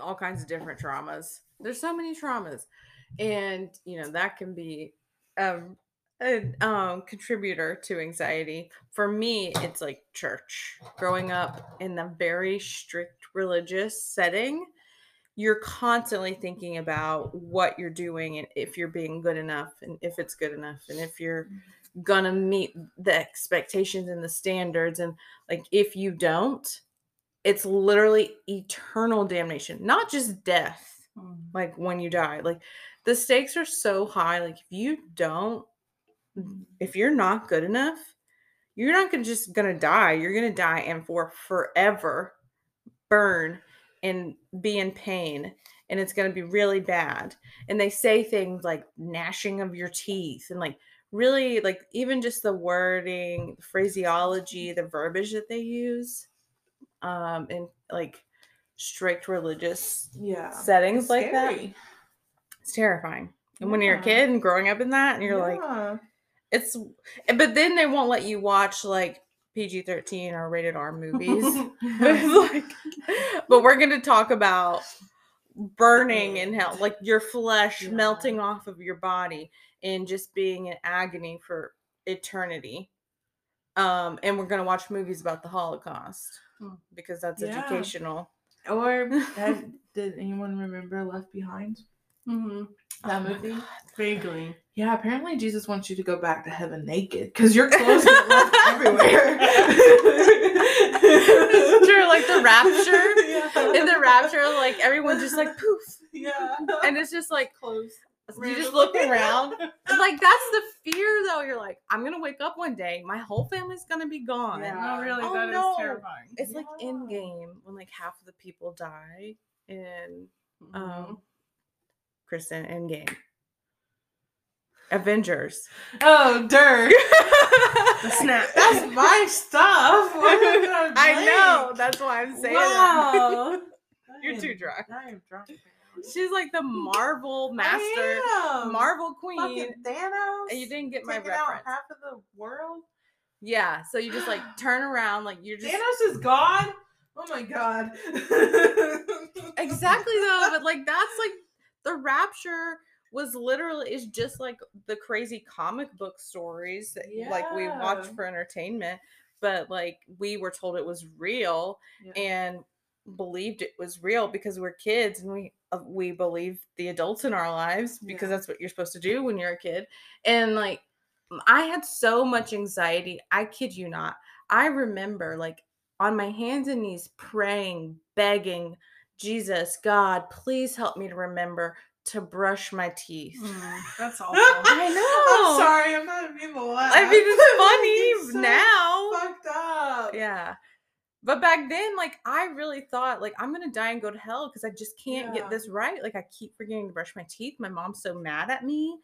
all kinds of different traumas. There's so many traumas, and you know that can be um, a um, contributor to anxiety. For me, it's like church. Growing up in a very strict religious setting, you're constantly thinking about what you're doing and if you're being good enough, and if it's good enough, and if you're mm-hmm. gonna meet the expectations and the standards and like if you don't it's literally eternal damnation not just death mm. like when you die like the stakes are so high like if you don't if you're not good enough you're not gonna just gonna die you're gonna die and for forever burn and be in pain and it's gonna be really bad and they say things like gnashing of your teeth and like really like even just the wording the phraseology the verbiage that they use um in like strict religious Yeah. settings like that it's terrifying and when you're a kid and growing up in that and you're like Yeah. it's but then they won't let you watch like pg-13 or rated r movies like, but we're going to talk about burning in hell, like your flesh Yeah. melting off of your body and just being in agony for eternity. Um, and we're going to watch movies about the Holocaust Hmm. because that's Yeah. educational. Or that, did anyone remember Left Behind? Mm-hmm. That Oh movie? Vaguely. Yeah, apparently Jesus wants you to go back to heaven naked because your clothes get left everywhere. It's true, like the rapture. Yeah. In the rapture, like everyone's just like poof. Yeah. And it's just like clothes. you just look around. And, like that's the fear though. You're like, I'm gonna wake up one day, my whole family's gonna be gone. Yeah. No, really, Oh, that is no. terrifying. It's like Endgame when like half of the people die in Mhm. um Kristin in game. Avengers. Oh, dirt. the snap. That's my stuff. I gonna I blame? know. That's why I'm saying. Wow. You're too drunk. I am drunk. She's like the Marvel master, Marvel queen, Fucking Thanos. and you didn't get my reference. half of the world. Yeah, so you just like turn around, like you're just Thanos is gone. Oh my god. exactly though but like that's like the rapture was literally is just like the crazy comic book stories that like we watch for entertainment but like we were told it was real Yeah. and believed it was real because we're kids and we uh, we believe the adults in our lives because Yeah. that's what you're supposed to do when you're a kid and like i had so much anxiety i kid you not i remember like on my hands and knees praying begging jesus god please help me to remember to brush my teeth Mm, that's awful. I know. I'm sorry. I'm not mean to laugh. i mean it's funny so now Fucked up. yeah. But back then, like I really thought, like I'm gonna die and go to hell because I just can't Yeah. get this right. Like I keep forgetting to brush my teeth. My mom's so mad at me,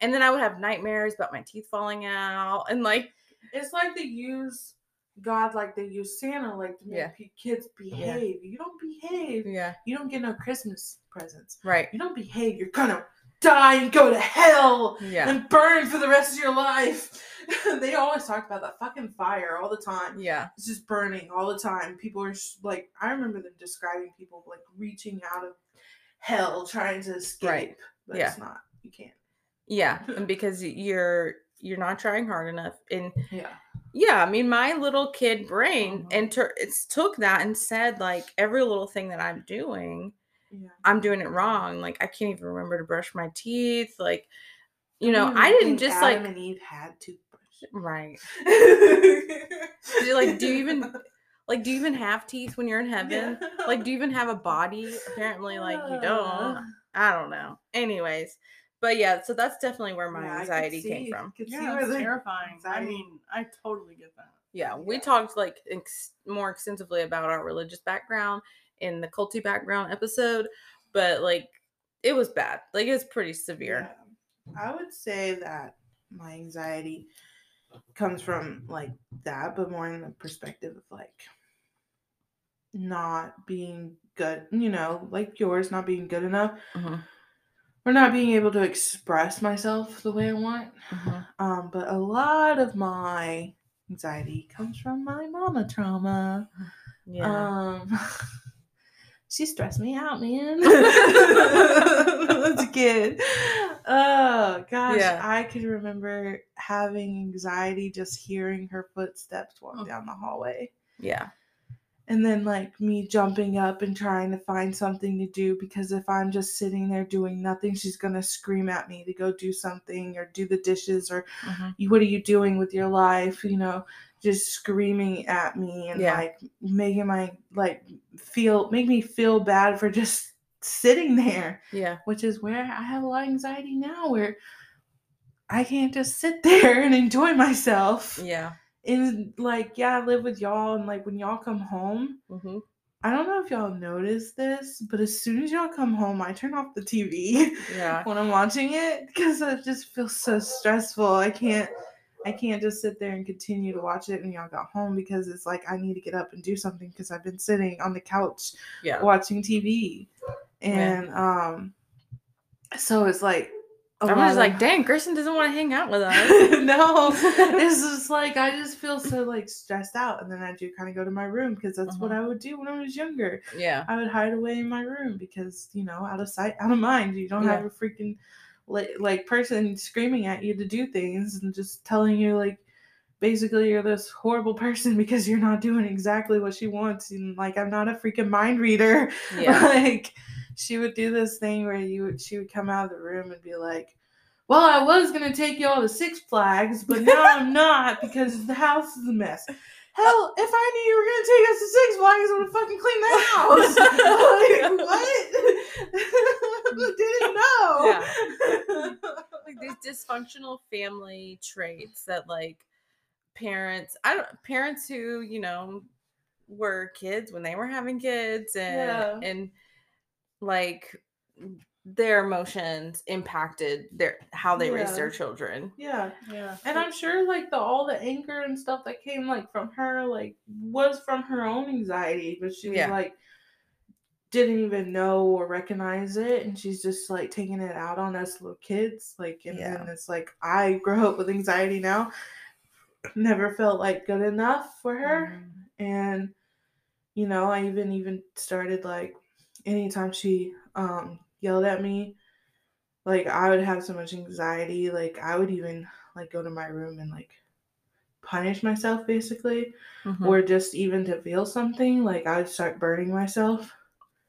and then I would have nightmares about my teeth falling out, and like It's like they use God, like they use Santa, like to make Yeah. kids behave. You don't behave. yeah, You don't get no Christmas presents. right, You don't behave. You're gonna die and go to hell yeah, and burn for the rest of your life. they always talk about that fucking fire all the time. yeah, It's just burning all the time. People are sh- like, I remember them describing people like reaching out of hell trying to escape. Right. But Yeah. it's not. You can't. yeah, and because you're you're not trying hard enough, and Yeah. Yeah, I mean, my little kid brain Mhm. inter- it's took that and said like every little thing that I'm doing. Yeah. I'm doing it wrong. Like I can't even remember to brush my teeth. Like, you know, I didn't just Adam like and Eve had toothbrushes. right. Like, do you even Like, do you even have teeth when you're in heaven? Like, do you even have a body? Apparently, like you don't. I don't know. Anyways, but yeah, so that's definitely where my Yeah, I could anxiety came from. Yeah, where it's the terrifying. I mean, I totally get that. Yeah, we Yeah. talked like ex- more extensively about our religious background in the culty background episode, but like it was bad. Like it was pretty severe. Yeah. I would say that my anxiety comes from like that, but more in the perspective of like not being good, you know, like yours, not being good enough, Mhm, or not being able to express myself the way I want. mhm. Um, but a lot of my anxiety comes from my mama trauma. Yeah. Um, she stressed me out, man. As a kid. Oh gosh, Yeah. I could remember having anxiety just hearing her footsteps walk Oh. down the hallway. yeah. And then like me jumping up and trying to find something to do because if I'm just sitting there doing nothing, she's gonna scream at me to go do something or do the dishes or mhm. What are you doing with your life you know just screaming at me and Yeah. like making my like feel make me feel bad for just sitting there Yeah. which is where i have a lot of anxiety now where i can't just sit there and enjoy myself Yeah. And like yeah i live with y'all and like when y'all come home hmm i don't know if y'all notice this but as soon as y'all come home i turn off the tv Yeah. when I'm watching it because it just feels so stressful. I can't I can't just sit there and continue to watch it when y'all got home because it's like I need to get up and do something because I've been sitting on the couch Yeah. watching TV. And um so it's like I'm just like, dang, Kristin doesn't want to hang out with us. no, it's just like I just feel so like stressed out, and then I do kind of go to my room because that's what Mhm. I would do when I was younger. yeah. I would hide away in my room because you know, out of sight, out of mind. You don't have a freaking like, like person screaming at you to do things and just telling you like basically you're this horrible person because you're not doing exactly what she wants. And like I'm not a freaking mind reader. Yeah. like she would do this thing where you would she would come out of the room and be like. Well, I was gonna take you all to Six Flags, but now I'm not because the house is a mess. Hell, if I knew you were gonna take us to Six Flags, I would have fucking clean the house. like, what? Didn't know. like these dysfunctional family traits that like parents I don't parents who, you know, were kids when they were having kids and Yeah. and like their emotions impacted their how they raised their children. yeah, Yeah. and I'm sure like the all the anger and stuff that came like from her like was from her own anxiety, but she was Yeah. like didn't even know or recognize it and she's just like taking it out on us little kids like and Yeah. then it's like i grow up with anxiety now never felt like good enough for her mm. and you know i even even started like anytime she um yelled at me like i would have so much anxiety like i would even like go to my room and like punish myself basically Mhm. or just even to feel something like i would start burning myself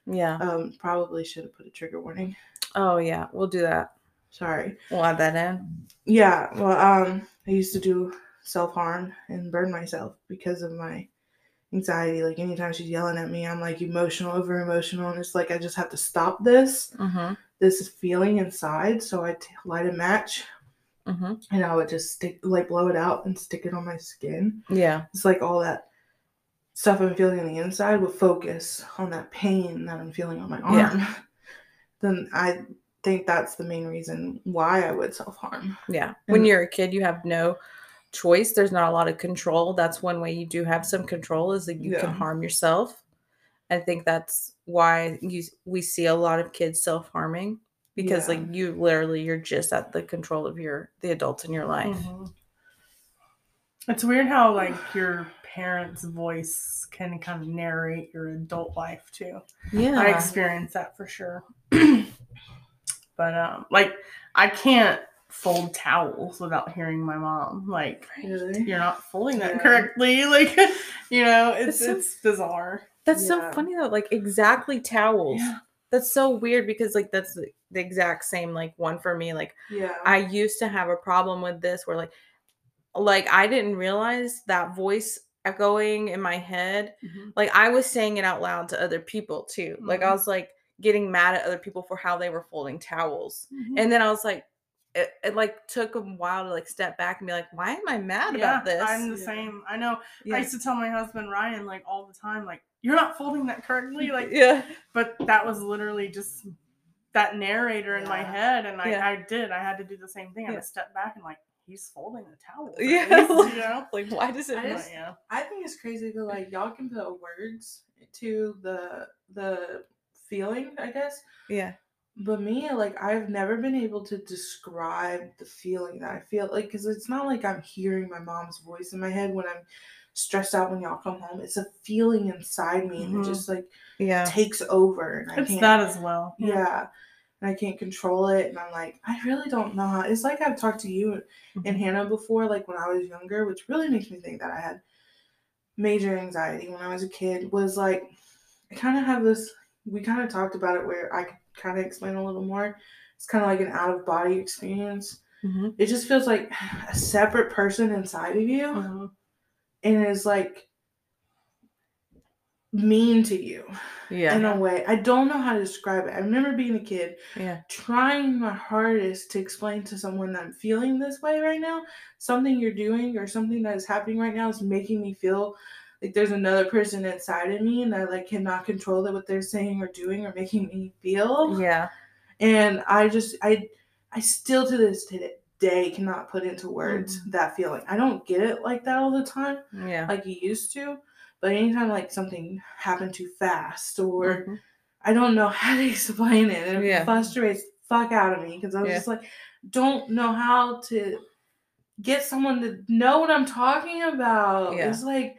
yeah. um probably should have put a trigger warning Oh yeah, we'll do that. sorry We'll add that in. yeah well um i used to do self-harm and burn myself because of my anxiety like anytime she's yelling at me i'm like emotional over emotional and it's like i just have to stop this Mm-hmm. this feeling inside so i t- light a match Mm-hmm. and i would just stick like blow it out and stick it on my skin Yeah. it's like all that stuff i'm feeling on the inside would focus on that pain that i'm feeling on my arm Yeah. then i think that's the main reason why i would self-harm Yeah. When you're a kid, you have no choice. There's not a lot of control. That's one way you do have some control is that you can harm yourself. I think that's why you we see a lot of kids self-harming because Yeah. like you literally you're just at the control of your the adults in your life. Mhm. It's weird how like your parents' voice can kind of narrate your adult life too. Yeah. I experienced that for sure. but um like I can't fold towels without hearing my mom. Like really you're not folding that Yeah. correctly. Like you know, it's It's so- it's bizarre. That's so funny though. Like exactly towels. Yeah. That's so weird because like that's the, the exact same like one for me. Like yeah I used to have a problem with this where like like I didn't realize that voice echoing in my head. Mhm. Like I was saying it out loud to other people too. Like I Mhm. was like getting mad at other people for how they were folding towels. Mhm. And then I was like, it, it like took a while to like step back and be like, why am I mad yeah, about this? I'm the Yeah. same. I know. yeah. I used to tell my husband Ryan like all the time, like you're not folding that correctly, like. yeah. But that was literally just that narrator in my head, and I, Yeah. I did. I had to do the same thing. I had to step back and like he's folding the towel. Yeah. you know. Like why does it I just- yeah. I think it's crazy because like y'all can put words to the the feeling, I guess. Yeah. But me, like, I've never been able to describe the feeling that I feel like, because it's not like I'm hearing my mom's voice in my head when I'm stressed out when y'all come home. It's a feeling inside me, and Mhm. it just like Yeah. takes over, and I It's that as well. yeah. And I can't control it, and I'm like, I really don't know how. It's like I've talked to you and Mhm. Hannah before, like when I was younger, which really makes me think that I had major anxiety when I was a kid. Was like, I kind of have this. We kind of talked about it where I could kind of explain a little more. It's kind of like an out of body experience. Mhm. It just feels like a separate person inside of you, Mhm. and is like mean to you Yeah. in a way. I don't know how to describe it. I remember being a kid Yeah. trying my hardest to explain to someone that I'm feeling this way right now. Something you're doing or something that is happening right now is making me feel like there's another person inside of me and I like cannot control that what they're saying or doing or making me feel. Yeah. And I just I I still to this day cannot put into words Mm-hmm. that feeling. I don't get it like that all the time Yeah. like you used to. But anytime like something happened too fast or Mhm. I don't know how to explain it. And it Yeah. frustrates the fuck out of me because I was Yeah. just like, don't know how to get someone to know what I'm talking about. Yeah. It's like,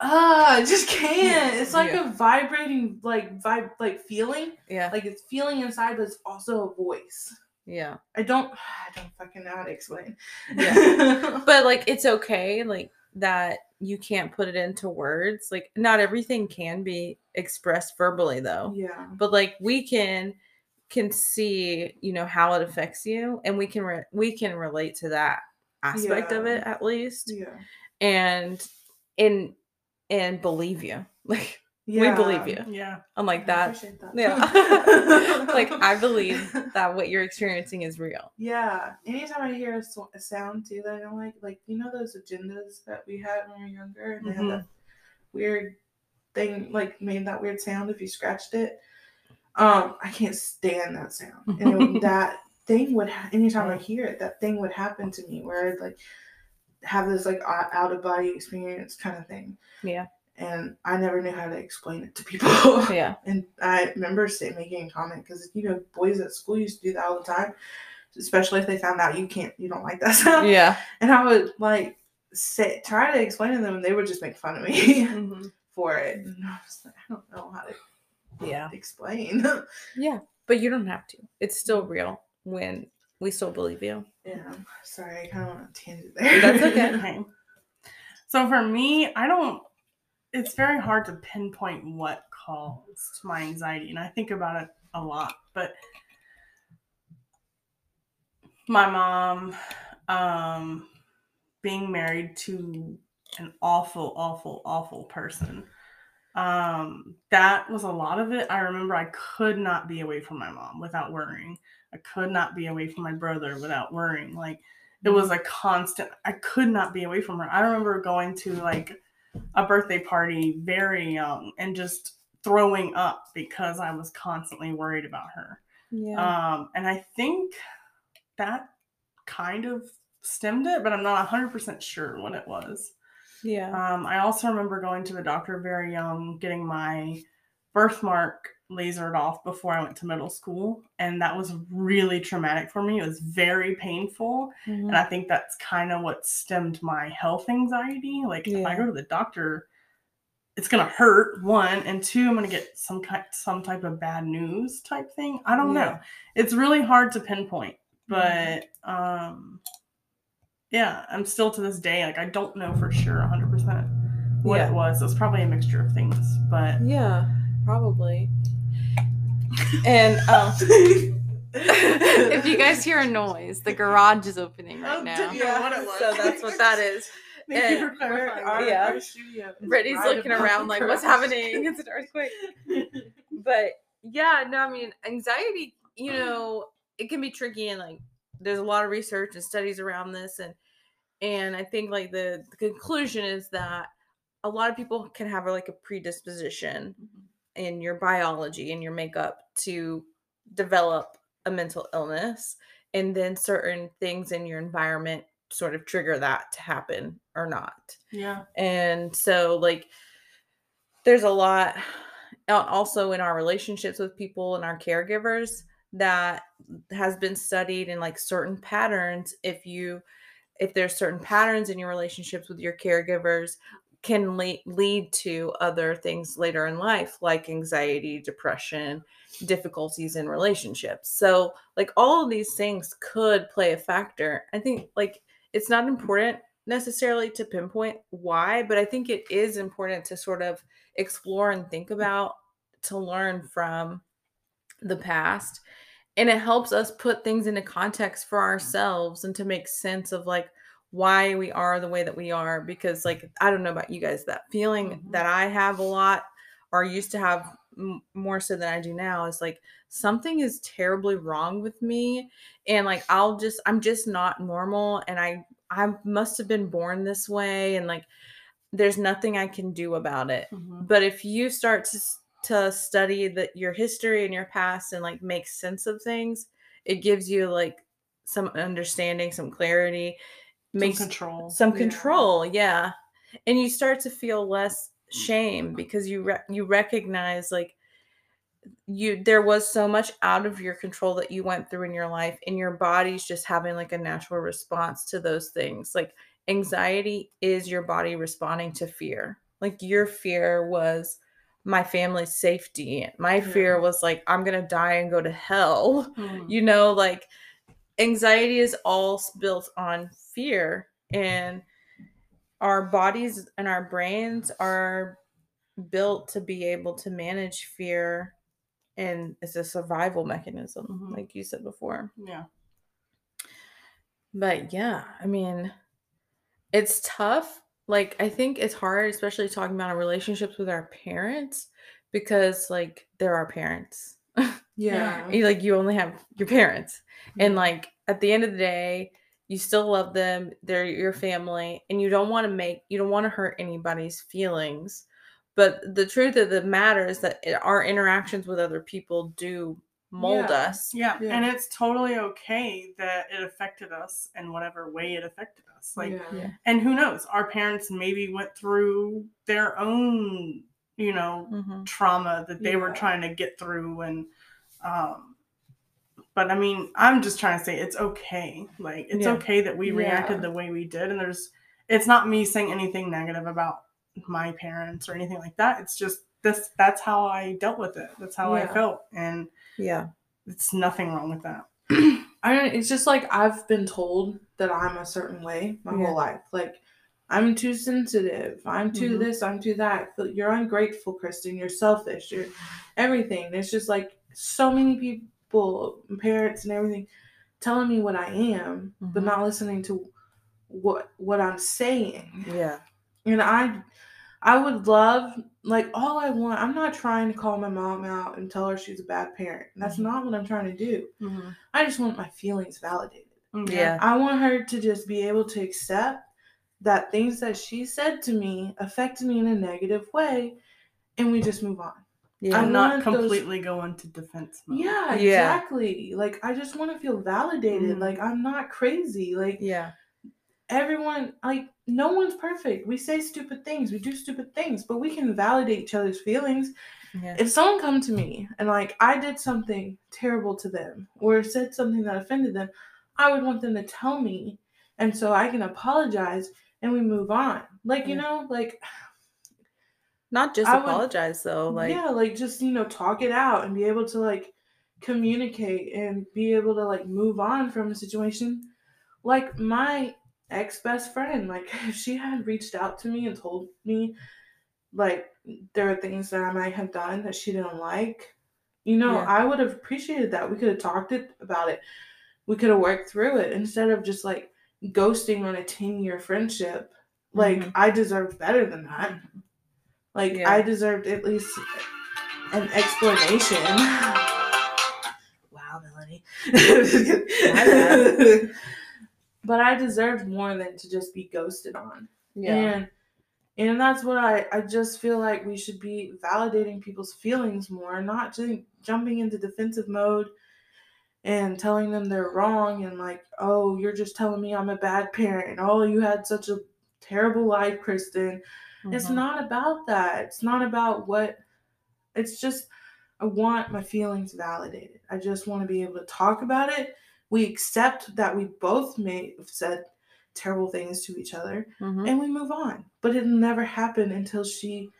ah, I just can't. It's like Yeah. a vibrating, like vibe, like feeling. Yeah. Like it's feeling inside, but it's also a voice. Yeah. I don't, I don't fucking know how to explain. Yeah. But like it's okay, like that you can't put it into words. Like not everything can be expressed verbally though. yeah. But like we can can see, you know, how it affects you and we can re- we can relate to that aspect of it at least Yeah. and and and believe you. Like Yeah. we believe you. Yeah. Unlike I that. appreciate that. Yeah. like I believe that what you're experiencing is real. Yeah. Anytime I hear a, so- a sound too that I don't like, like you know those agendas that we had when we were younger, and they had Mhm. that weird thing, like made that weird sound if you scratched it. Um, I can't stand that sound, and it, that thing would. Ha- anytime I hear it, that thing would happen to me where I'd like have this like out of body experience kind of thing. Yeah. And I never knew how to explain it to people. Yeah. And I remember making a comment because you know boys at school used to do that all the time, especially if they found out you can't, you don't like that sound. Yeah. And I would like sit try to explain to them, and they would just make fun of me Mhm. for it. And I was like, I don't know how to Yeah. explain. Yeah. But you don't have to. It's still real when we still believe you. yeah, sorry, I kind of went on a tangent there. That's okay. Okay. So for me, I don't. It's very hard to pinpoint what caused my anxiety, and I think about it a lot. But my mom, um, being married to an awful, awful, awful person. Um, that was a lot of it. I remember I could not be away from my mom without worrying. I could not be away from my brother without worrying. Like it was a constant i could not be away from her i remember going to like a birthday party very young and just throwing up because i was constantly worried about her Yeah. um and i think that kind of stemmed it but i'm not 100% sure what it was yeah. um i also remember going to the doctor very young getting my birthmark lasered off before i went to middle school and that was really traumatic for me it was very painful Mhm. and I think that's kind of what stemmed my health anxiety. Like if I go to the doctor, it's gonna hurt one, and two, I'm gonna get some kind, some type of bad news type thing. I don't know. It's really hard to pinpoint, Mhm. but um, yeah, I'm still to this day like I don't know for sure 100 percent what Yeah. it was. It was probably a mixture of things, but Yeah, probably. And um, if you guys hear a noise, the garage is opening right Oh, now. did Yeah, what it was. So that's what that is. Thank you And- for. Our, Yeah. our studio Brittney's looking around the like, what's happening? It's an earthquake. but yeah, no, I mean, anxiety, you know, it can be tricky and like there's a lot of research and studies around this and and I think like the, the conclusion is that a lot of people can have like a predisposition in your biology and your makeup to develop a mental illness and then certain things in your environment sort of trigger that to happen or not Yeah. and so like there's a lot al- also in our relationships with people and our caregivers that has been studied in like certain patterns if you if there's certain patterns in your relationships with your caregivers can le- lead to other things later in life like anxiety depression difficulties in relationships so like all of these things could play a factor i think like it's not important necessarily to pinpoint why, but I think it is important to sort of explore and think about to learn from the past. And it helps us put things into context for ourselves and to make sense of like why we are the way that we are. Because, like, I don't know about you guys, that feeling Mhm. that I have a lot or used to have m- more so than I do now is like something is terribly wrong with me. And like, I'll just, I'm just not normal. And I, I must have been born this way and like there's nothing I can do about it. Mhm. But if you start to to study that your history and your past and like make sense of things, it gives you like some understanding, some clarity, Some control. some Yeah. control, yeah. And you start to feel less shame because you re- you recognize like you there was so much out of your control that you went through in your life and your body's just having like a natural response to those things like anxiety is your body responding to fear like your fear was my family's safety my fear Yeah. was like i'm gonna die and go to hell Mhm. you know like anxiety is all built on fear and our bodies and our brains are built to be able to manage fear and it's a survival mechanism Mhm. like you said before Yeah. but yeah i mean it's tough like i think it's hard especially talking about our relationships with our parents because like they're our parents Yeah. you like you only have your parents and like at the end of the day you still love them they're your family and you don't want to make you don't want to hurt anybody's feelings but the truth of the matter is that it, our interactions with other people do mold Yeah. us Yeah. Yeah. And it's totally okay that it affected us in whatever way it affected us. Like, yeah. yeah. and who knows? Our parents maybe went through their own, you know, Mhm. trauma that they were trying to get through and um but I mean, I'm just trying to say it's okay. Like it's Yeah. okay that we Yeah. reacted the way we did and there's it's not me saying anything negative about my parents or anything like that. It's just this that's how I dealt with it. That's how I felt and yeah it's nothing wrong with that. I don't. It's just like I've been told that I'm a certain way my Yeah. whole life. Like I'm too sensitive. I'm too Mhm. this. I'm too that. You're ungrateful, Kristin. You're selfish. You're everything. It's just like so many people, parents, and everything, telling me what I am, but Mhm. not listening to what what I'm saying. yeah And I I would love like all I want I'm not trying to call my mom out and tell her she's a bad parent. That's Mhm. not what I'm trying to do. Mm-hmm. I just want my feelings validated. yeah I want her to just be able to accept that things that she said to me affected me in a negative way and we just move on. Yeah I And not want those- completely go into defense mode. Yeah, Yeah. exactly. Like I just want to feel validated. Mhm. Like I'm not crazy. Like yeah everyone like no one's perfect. We say stupid things, we do stupid things, but we can validate each other's feelings. yeah If someone come to me and like I did something terrible to them or said something that offended them, I would want them to tell me and so I can apologize and we move on. Like, you Yeah. know, like not just I would- apologize though like yeah, like just, you know, talk it out and be able to like communicate and be able to like move on from a situation. Like my ex best friend, like if she had reached out to me and told me like there are things that I might have done that she didn't like, you know, Yeah. I would have appreciated that. We could have talked it about it. We could have worked through it instead of just like ghosting on a 10 year friendship. Like Mhm. I deserve better than that. Like Yeah. I deserved at least an explanation. wow, Melonie. but I deserved more than to just be ghosted on. Yeah. And and that's what I I just feel like we should be validating people's feelings more, not just jumping into defensive mode and telling them they're wrong and like, "Oh, you're just telling me I'm a bad parent. Oh, you had such a terrible life, Kristin." It's Mhm. not about that. It's not about what it's just I want my feelings validated. I just want to be able to talk about it. We accept that we both may have said terrible things to each other Mhm. and we move on. But it'll never happen until she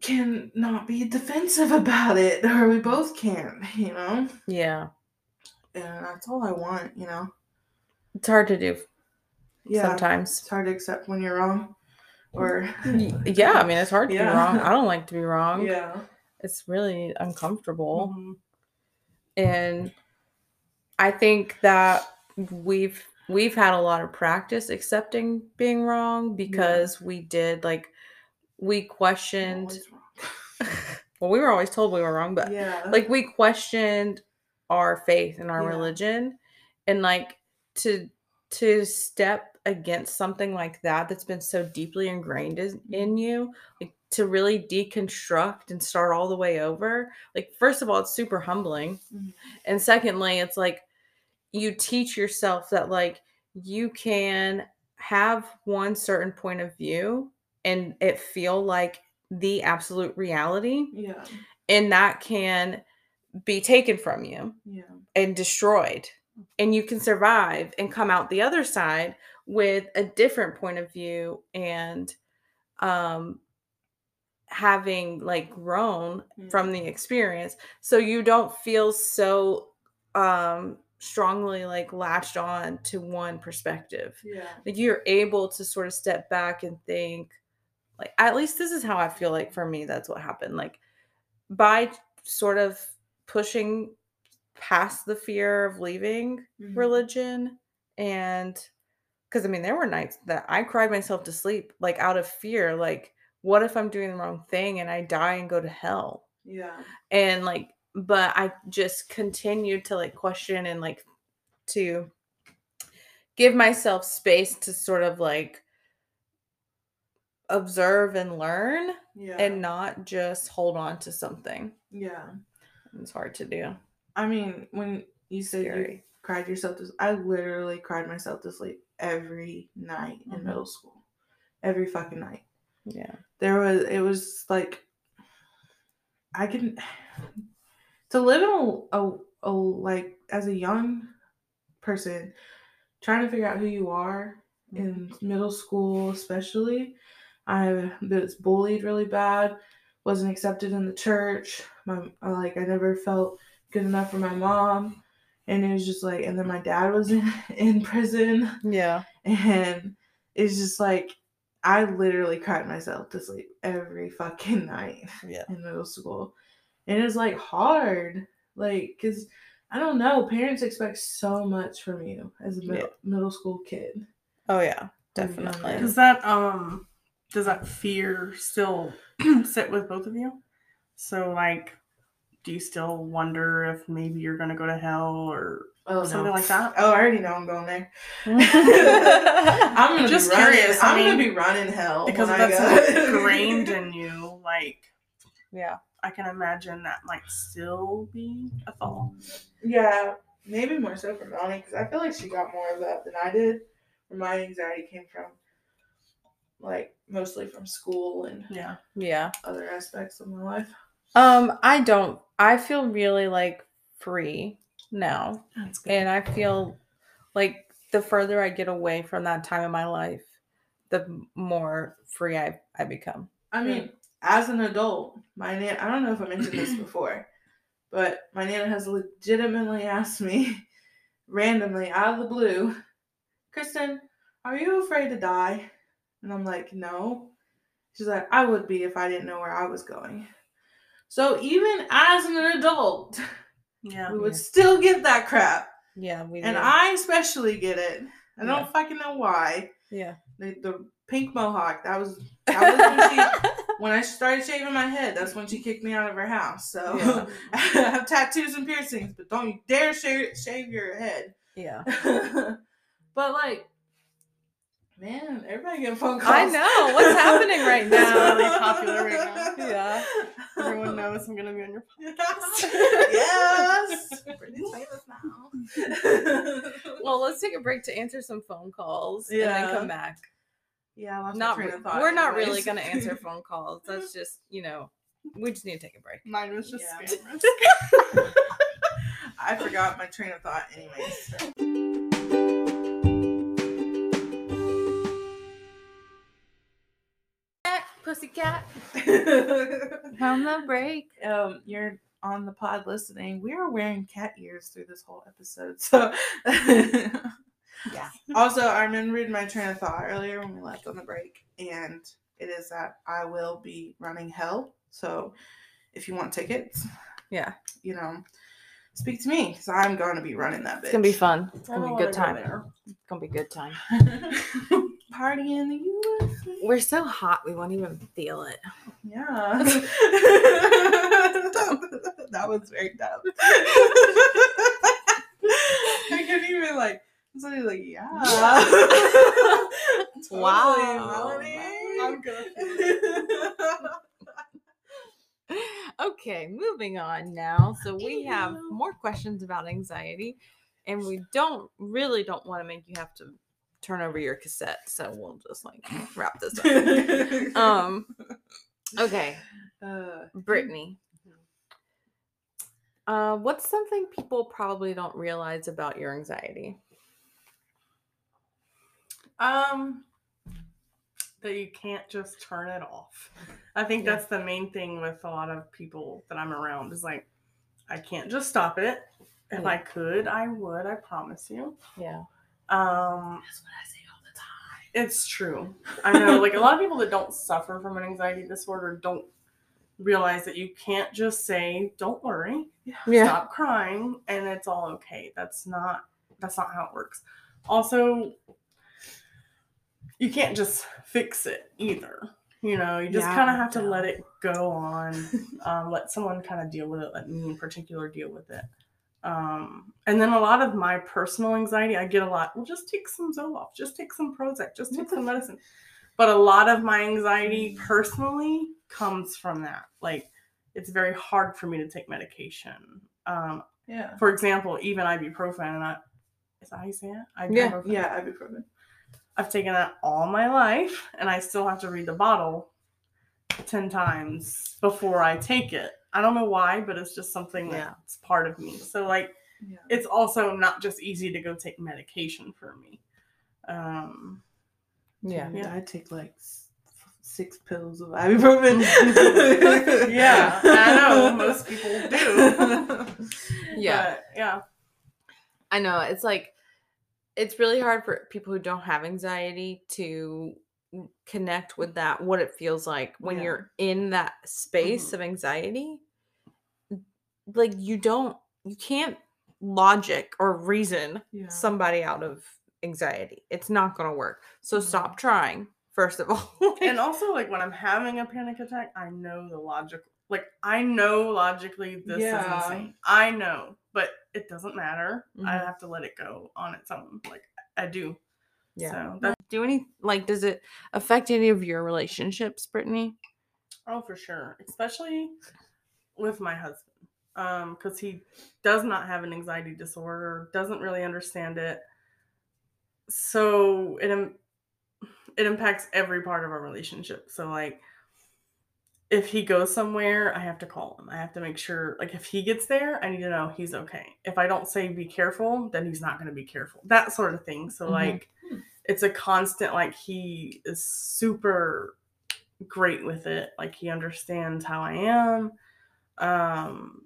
can not be defensive about it, or we both can't, you know? Yeah. And that's all I want, you know? It's hard to do Yeah. sometimes. It's hard to accept when you're wrong. Or, Yeah, I mean, it's hard to Yeah. be wrong. I don't like to be wrong. yeah. It's really uncomfortable. Mhm. and i think that we've we've had a lot of practice accepting being wrong because we did like we questioned well we were always told we were wrong but yeah. like we questioned our faith and our Yeah. religion and like to to step against something like that that's been so deeply ingrained in, in you like to really deconstruct and start all the way over like first of all it's super humbling Mhm. and secondly it's like you teach yourself that like you can have one certain point of view and it feel like the absolute reality yeah. and that can be taken from you Yeah. and destroyed and you can survive and come out the other side with a different point of view and um having like grown from the experience. So you don't feel so um strongly like latched on to one perspective. Yeah. like you're able to sort of step back and think like at least this is how i feel like for me that's what happened. Like by sort of pushing past the fear of leaving Mhm. religion and because i mean there were nights that i cried myself to sleep like out of fear like what if i'm doing the wrong thing and i die and go to hell Yeah. and like but i just continued to like question and like to give myself space to sort of like observe and learn Yeah. and not just hold on to something yeah. it's hard to do I mean, when you said you cried yourself to I literally cried myself to sleep every night in Mhm. middle school. Every fucking night. yeah There was it was like I can to live in a, a, a like as a young person trying to figure out who you are in middle school especially i was bullied really bad wasn't accepted in the church my like i never felt good enough for my mom. And it was just like and then my dad was in, in prison. Yeah. And it's just like i literally cried myself to sleep every fucking night yeah. in middle school. And it's like hard. Like because i don't know parents expect so much from you as a middle, middle school kid. Oh yeah. Definitely. Does that um does that fear still sit with both of you? So like do you still wonder if maybe you're gonna go to hell or oh Something like that? oh i already know i'm going there i'm gonna Just be curious, I i'm gonna be running hell because when I that's go. ingrained in you, like yeah I can imagine that might still be a thought. yeah maybe more so for melonie because i feel like she got more of that than i did where my anxiety came from like mostly from school and Yeah. yeah other aspects of my life um i don't i feel really like free now That's good. and i feel like the further i get away from that time in my life the more free i, I become I mean, as an adult, my nan I don't know if I mentioned this before, but my nana has legitimately asked me randomly out of the blue, Kristin, are you afraid to die? And I'm like, no. She's like, I would be if I didn't know where I was going. So even as an adult, yeah. we would Yeah. still get that crap. yeah we And do. I especially get it. I don't fucking know why. yeah The, the pink mohawk. That was that was when she when I started shaving my head. That's when she kicked me out of her house. So Yeah. I have tattoos and piercings, but don't you dare shave shave your head. yeah. but like, man, everybody getting phone calls. I know. What's happening right It's now? really popular right now. Yeah. Everyone knows I'm gonna be on your podcast. yes. Pretty famous now. Well, let's take a break to answer some phone calls and then come back. yeah, I lost my Not re- thought we're not really going to answer phone calls. That's just, you know, we just need to take a break. Mine was just Yeah. scam. I forgot my train of thought anyways. Pussycat. On the break. Um, you're on the pod listening. We are wearing cat ears through this whole episode. So Yeah. Also, I remembered my train of thought earlier when we left on the break, and it is that I will be running hell. So if you want tickets, Yeah. you know, speak to me because I'm going to be running that bitch. It's going to be fun. It's I going to don't be a good wanna go time. there. It's going to be a good time. Party in the USA. We're so hot, we won't even feel it. Yeah. that was very dumb. I couldn't even like. Somebody like, yeah. Totally, Wow. Melonie. I'm gonna okay, moving on now. So we have more questions about anxiety, and we don't really don't want to make you have to turn over your cassette. So we'll just like wrap this up. Um, okay, uh, Brittney. Uh, what's something people probably don't realize about your anxiety? Um, that you can't just turn it off. I think Yeah. that's the main thing with a lot of people that I'm around is like, I can't just stop it. If Yeah. I could, I would. I promise you. Yeah. Um, that's what I say all the time. it's true. I know, like a lot of people that don't suffer from an anxiety disorder don't realize that you can't just say, "Don't worry, Yeah. stop crying and it's all okay that's not that's not how it works also you can't just fix it either you know you just Yeah, kind of have to let it go on um, let someone kind of deal with it let me in particular deal with it um, and then a lot of my personal anxiety i get a lot well just take some zoloft just take some prozac just take some medicine but a lot of my anxiety personally comes from that like it's very hard for me to take medication. Um, Yeah. for example, even ibuprofen, and I, is that how you say it? Yeah, Ibuprofen. Yeah, ibuprofen. I've taken that all my life, and I still have to read the bottle ten times before I take it. I don't know why, but it's just something Yeah. that's part of me. So like, Yeah. it's also not just easy to go take medication for me. Um, Yeah. Yeah. I take like six pills of ibuprofen. yeah, I know most people do. Yeah. But, yeah. I know. It's like it's really hard for people who don't have anxiety to connect with that what it feels like when Yeah. you're in that space Mhm. of anxiety. Like you don't you can't logic or reason Yeah. somebody out of anxiety. It's not going to work. So Mhm. stop trying first of all. and also like when i'm having a panic attack i know the logic like i know logically this Yeah. is insane i know but it doesn't matter i Mhm. have to let it go on its own like i do yeah. so Do any like does it affect any of your relationships, Brittney? oh for sure especially with my husband um because he does not have an anxiety disorder doesn't really understand it so it it impacts every part of our relationship so like if he goes somewhere i have to call him. I have to make sure like if he gets there i need to know he's okay. If i don't say be careful then he's not going to be careful. That sort of thing. So Mhm. like Hmm. it's a constant like he is super great with it. Like he understands how i am. Um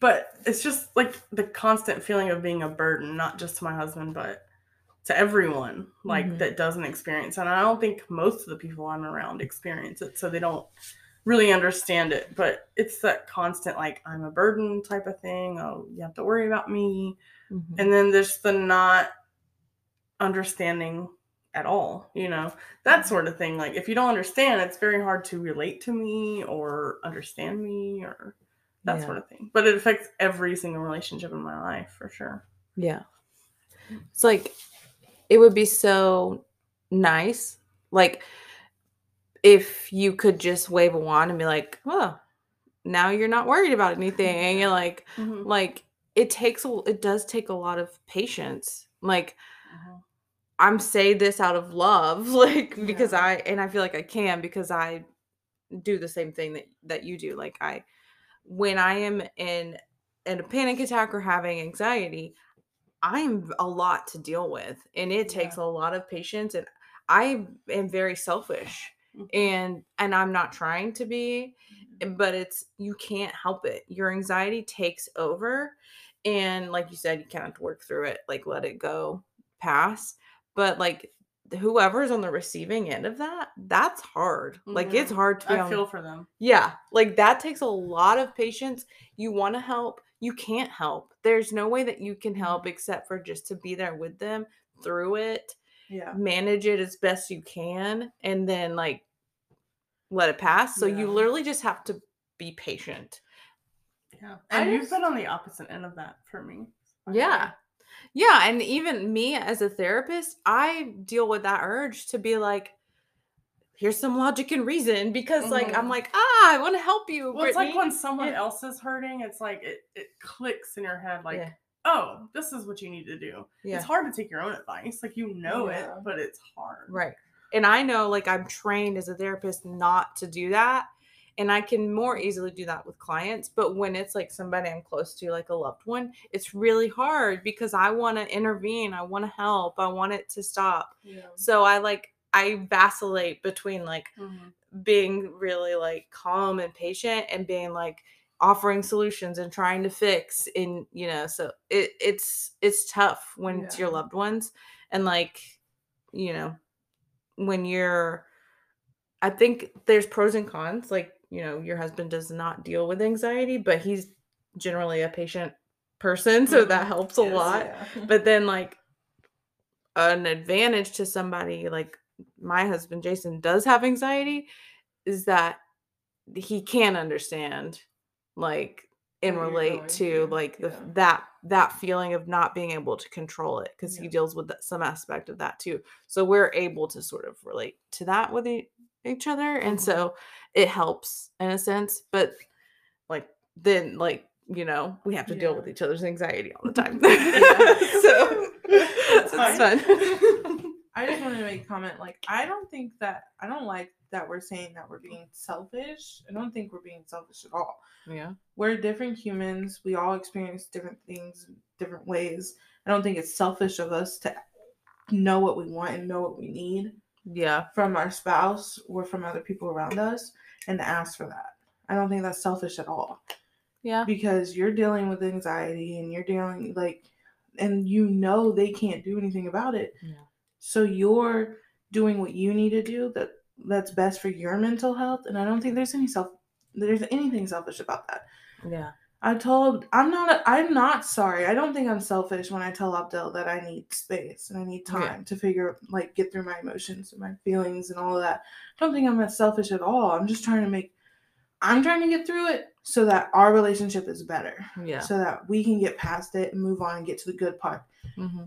but it's just like the constant feeling of being a burden not just to my husband but to everyone like Mhm. that doesn't experience and i don't think most of the people i'm around experience it so they don't really understand it but it's that constant like i'm a burden type of thing oh you have to worry about me Mhm. and then there's the not understanding at all, you know, that sort of thing. Like, if you don't understand, it's very hard to relate to me or understand me or that Yeah. sort of thing. But it affects every single relationship in my life for sure. Yeah. It's like it would be so nice. Like if you could just wave a wand and be like, oh, now you're not worried about anything. And you're like, mm-hmm. like it takes a it does take a lot of patience. Like uh-huh. I'm say this out of love, like because Yeah. I and I feel like I can because I do the same thing that that you do. Like I when I am in in a panic attack or having anxiety, I'm a lot to deal with and it takes a lot of patience and I am very selfish Mhm. and and I'm not trying to be but it's you can't help it. Your anxiety takes over and like you said you kind of work through it, like let it go pass. But like whoever's on the receiving end of that, that's hard. Like it's hard to I on feel for them. yeah, like that takes a lot of patience. You want to help, you can't help. There's no way that you can help mm-hmm. except for just to be there with them through it, Yeah. manage it as best you can, and then like let it pass. So you literally just have to be patient. Yeah. And you've been on the opposite end of that for me. the Yeah. Yeah, and even me as a therapist, I deal with that urge to be like, here's some logic and reason because like I'm Mhm. like, ah, I want to help you. Well, it's like when someone Yeah. else is hurting, it's like it, it clicks in your head, like, Yeah. oh, this is what you need to do. yeah. It's hard to take your own advice. Like, you know it, but it's hard. Right. And I know like I'm trained as a therapist not to do that. And I can more easily do that with clients. But when it's like somebody I'm close to, like a loved one, it's really hard because I want to intervene. I want to help. I want it to stop. So I like, I vacillate between like Mhm. being really like calm and patient and being like offering solutions and trying to fix and you know so it it's it's tough when it's your loved ones and like you know when you're i think there's pros and cons like you know your husband does not deal with anxiety but he's generally a patient person so that Mhm. helps a Yes, lot Yeah. but then like an advantage to somebody like my husband Jason does have anxiety is that he can understand like and relate to like the yeah. that that feeling of not being able to control it because he deals with that, some aspect of that too so we're able to sort of relate to that with e- each other and Mhm. so it helps in a sense but like then like you know we have to deal with each other's anxiety all the time Yeah. so it's fun I just wanted to make a comment. Like, I don't think that I don't like that we're saying that we're being selfish. I don't think we're being selfish at all. yeah We're different humans. We all experience different things different ways. I don't think it's selfish of us to know what we want and know what we need yeah from our spouse or from other people around us and to ask for that. I don't think that's selfish at all yeah because you're dealing with anxiety and you're dealing like and you know they can't do anything about it Yeah. So you're doing what you need to do that that's best for your mental health and i don't think there's any self there's anything selfish about that. Yeah. I told i'm not I'm not sorry. I don't think i'm selfish when i tell abdel that i need space and i need Yeah. time to figure like get through my emotions and my feelings and all of that. I don't think i'm that selfish at all. I'm just trying to make i'm trying to get through it so that our relationship is better. Yeah. So that we can get past it and move on and get to the good part. hmm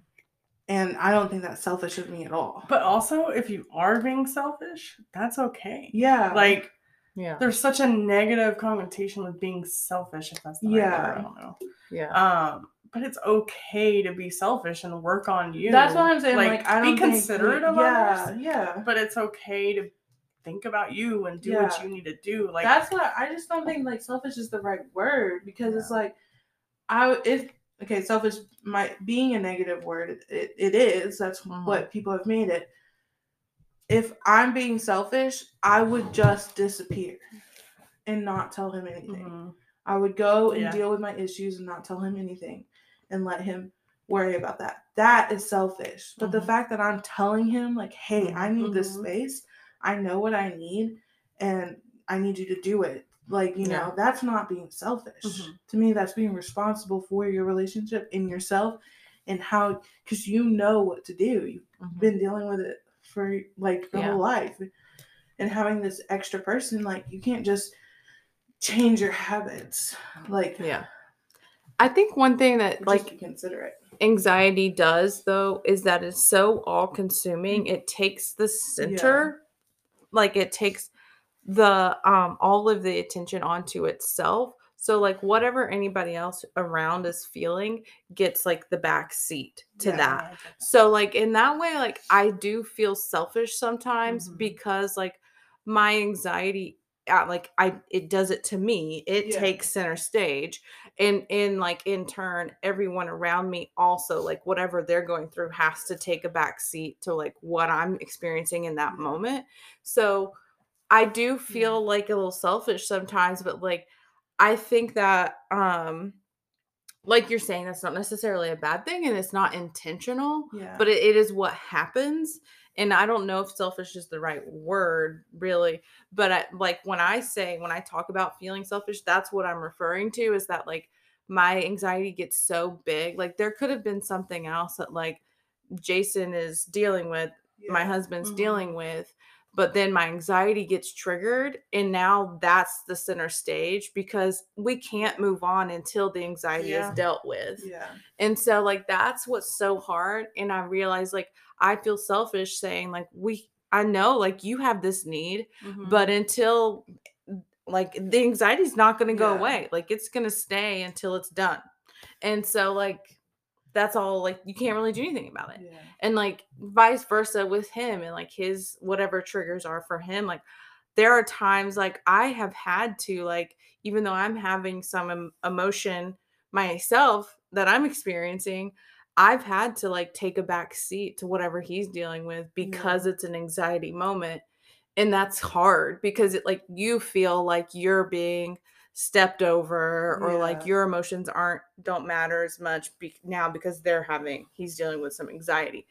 And I don't think that's selfish of me at all. But also, if you are being selfish, that's okay. yeah, Like, yeah there's such a negative connotation with being selfish, if that's the right Yeah. word. I don't know. yeah Um, but it's okay to be selfish and work on you. that's what I'm saying. Like, I don't be think considerate of yeah, others, yeah. but it's okay to think about you and do Yeah. what you need to do. Like that's what I just don't think like selfish is the right word because it's like I if okay selfish might being a negative word it, it, is that's Mhm. what people have made it. If I'm being selfish, I would just disappear and not tell him anything. mhm. I would go and Yeah. deal with my issues and not tell him anything and let him worry about that. That is selfish. But the Mhm. fact that I'm telling him, like, hey, I need this Mhm. space, I know what I need, and I need you to do it. Like, you Yeah. know, that's not being selfish. Mhm. To me, that's being responsible for your relationship and yourself and how because you know what to do you've Mhm. been dealing with it for like your Yeah. whole life and having this extra person like you can't just change your habits like Yeah. I think one thing that like consider it anxiety does though is that it's so all consuming it takes the center like it takes the um all of the attention onto itself so like whatever anybody else around is feeling gets like the back seat to Yeah. that so like in that way like i do feel selfish sometimes Mhm. because like my anxiety uh, like i it does it to me it Yeah. takes center stage and in like in turn everyone around me also like whatever they're going through has to take a back seat to like what i'm experiencing in that Yeah. moment so i do feel like a little selfish sometimes but like i think that um like you're saying that's not necessarily a bad thing and it's not intentional yeah but it, it is what happens and i don't know if selfish is the right word really but I, like when i say when i talk about feeling selfish that's what i'm referring to is that like my anxiety gets so big like there could have been something else that like jason is dealing with my yeah. husband's Mhm. dealing with but then my anxiety gets triggered and now that's the center stage because we can't move on until the anxiety Yeah. is dealt with yeah and so like that's what's so hard and i realize like i feel selfish saying like we i know like you have this need Mhm. but until like the anxiety's not going to go Yeah. away like it's going to stay until it's done and so like that's all like you can't really do anything about it. Yeah. And like vice versa with him and like his whatever triggers are for him like there are times like i have had to like even though i'm having some em- emotion myself that i'm experiencing i've had to like take a back seat to whatever he's dealing with because it's an anxiety moment. And that's hard because it like you feel like you're being stepped over or like your emotions aren't don't matter as much be- now because they're having he's dealing with some anxiety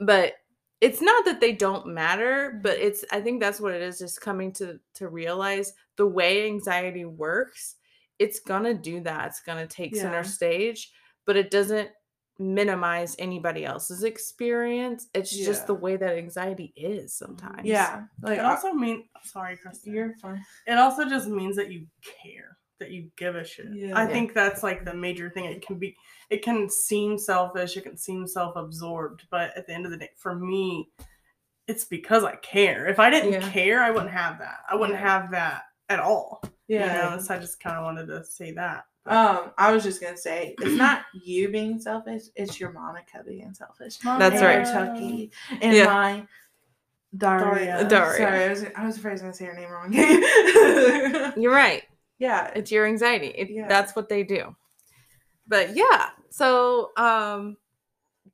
but it's not that they don't matter but it's i think that's what it is just coming to to realize the way anxiety works it's gonna do that it's gonna take Yeah. center stage but it doesn't minimize anybody else's experience it's just the way that anxiety is sometimes yeah like it also mean sorry, Kristin. you're fine it also just means that you care that you give a shit Yeah. i Yeah. think that's like the major thing it can be it can seem selfish it can seem self-absorbed but at the end of the day for me it's because i care if i didn't Yeah. care i wouldn't have that i wouldn't Yeah. have that at all yeah you know so i just kind of wanted to say that Um, I was just gonna say it's not you being selfish; it's your Monica being selfish. That's right. your Chucky and Yeah. my Daria. Daria. Daria. Sorry, I was, I was afraid I was gonna say her name wrong. you're right yeah, it's your anxiety it, Yeah. that's what they do but yeah so um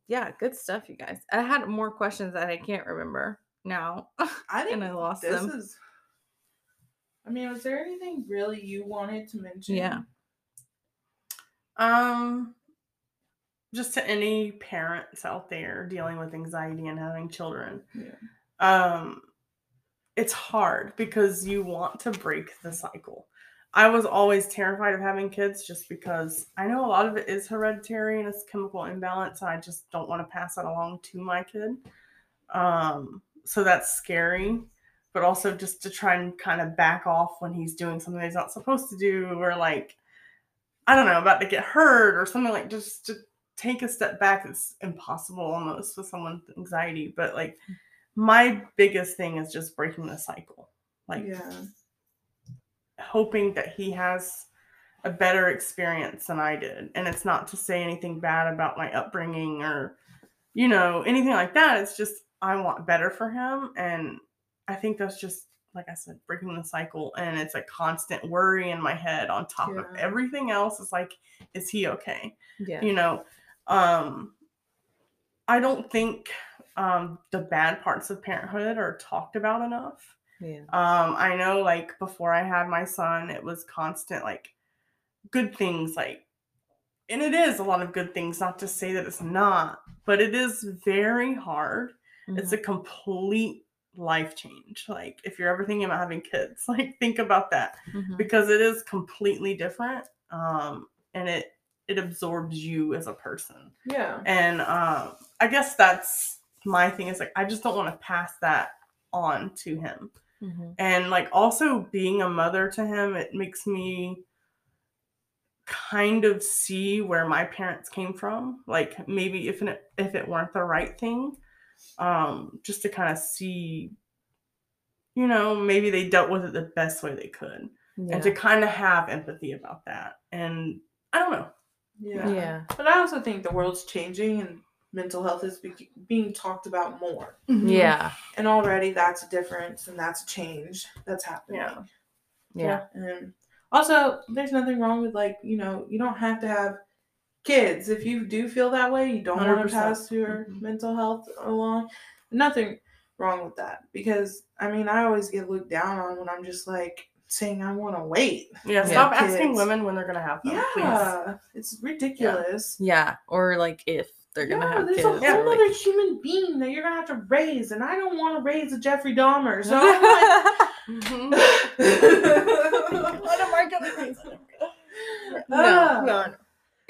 yeah good stuff you guys i had more questions that i can't remember now I think and i lost this them is. I mean, was there anything really you wanted to mention? Yeah. Um, just to any parents out there dealing with anxiety and having children, Yeah. um, it's hard because you want to break the cycle. I was always terrified of having kids just because I know a lot of it is hereditary and it's chemical imbalance, and I just don't want to pass that along to my kid. Um, so that's scary, but also just to try and kind of back off when he's doing something he's not supposed to do, or like I don't know, about to get hurt or something like just to take a step back is impossible almost with someone with anxiety. But like my biggest thing is just breaking the cycle. Like yeah, hoping that he has a better experience than I did. And it's not to say anything bad about my upbringing or, you know, anything like that. It's just I want better for him. And I think that's just like I said, breaking the cycle. And it's a constant worry in my head on top of everything else. It's like, is he okay? yeah you know um i don't think um the bad parts of parenthood are talked about enough yeah um i know like before i had my son it was constant like good things like and it is a lot of good things not to say that it's not but it is very hard it's a complete life change like if you're ever thinking about having kids like think about that Mhm. because it is completely different um and it it absorbs you as a person. Yeah. And um, I guess that's my thing is like I just don't want to pass that on to him. Mhm. And like also being a mother to him, it makes me kind of see where my parents came from. Like maybe if it, if it weren't the right thing, um, just to kind of see, you know, maybe they dealt with it the best way they could, and to kind of have empathy about that. And I don't know. Yeah. Yeah. But I also think the world's changing and mental health is be- being talked about more. Yeah. And already that's a difference and that's a change that's happening. Yeah. Yeah. And also, there's nothing wrong with like, you know, you don't have to have kids. If you do feel that way, you don't want 100%. to pass your Mhm. mental health along. Nothing wrong with that. Because I mean, I always get looked down on when I'm just like saying I want to wait. Yeah. Yeah. Stop asking women when they're gonna have them. Please. Yeah, it's ridiculous. Yeah. Or like if they're gonna yeah, have there's kids. a whole Yeah, or, like- other human being that you're gonna have to raise, and I don't want to raise a Jeffrey Dahmer. So I'm like, Mhm. what am I gonna raise? No, no, no.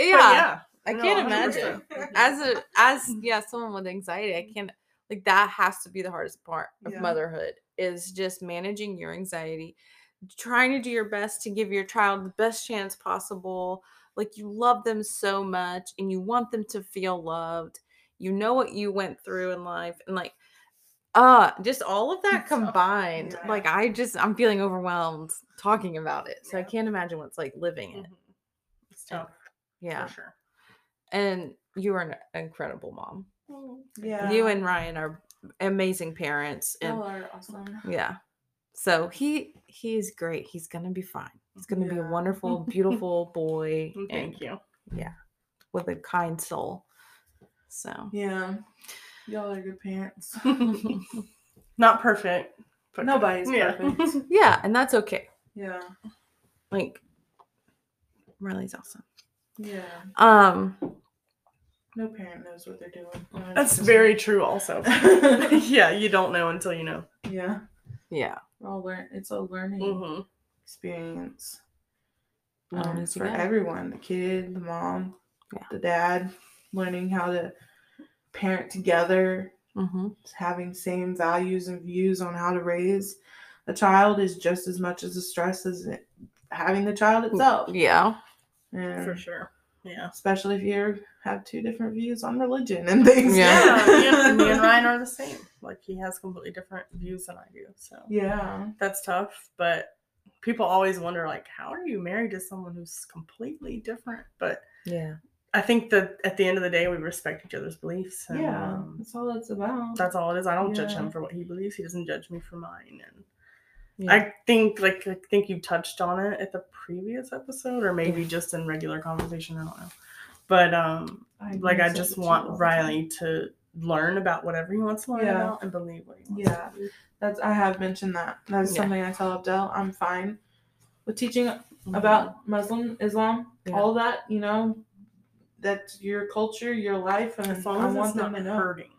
But Yeah, I no, can't 100%. imagine. As a as yeah, someone with anxiety, I can't like that has to be the hardest part of Yeah. motherhood is just managing your anxiety, trying to do your best to give your child the best chance possible. Like you love them so much and you want them to feel loved. You know what you went through in life and like uh just all of that combined. yeah. Like I just I'm feeling overwhelmed talking about it. So I can't imagine what's like living it. Mhm. It's tough. Yeah. For sure. And you are an incredible mom. Oh, yeah, You and Ryan are amazing parents. And y'all are awesome. yeah. So he he is great. He's gonna be fine. He's gonna be a wonderful, beautiful boy Thank and you. Yeah. With a kind soul. So Yeah, y'all are good parents. Not perfect. But Nobody's yeah. perfect. yeah, and that's okay. Yeah, Like Riley's awesome. Yeah. Um No parent knows what they're doing. That's very true. Also. yeah, you don't know until you know. yeah. yeah. We're all learn. It's a learning hmm experience. Um, for everyone the kid the mom Yeah. the dad learning how to parent together Mm-hmm. having same values and views on how to raise a child is just as much as a stress as it, having the child itself Yeah. And For sure. Yeah. especially if you have two different views on religion and things Yeah. Yeah, me and, Ryan are the same. Like he has completely different views than I do. So yeah that's tough. But people always wonder, like, how are you married to someone who's completely different? But Yeah. I think that at the end of the day, we respect each other's beliefs. And, yeah um, that's all it's about that's all it is. I don't judge him for what he believes. He doesn't judge me for mine. And Yeah. I think, like, I think you touched on it at the previous episode, or maybe just in regular conversation. I don't know. But um, I like, I just want. Riley to learn about whatever he wants to learn Yeah. about and believe what he wants. Yeah. that's i have mentioned that that's Yeah. something i tell abdel i'm fine with teaching Mhm. about Muslim Islam, Yeah. all that, you know, that's your culture, your life, and as long I as want it's them not to know. hurting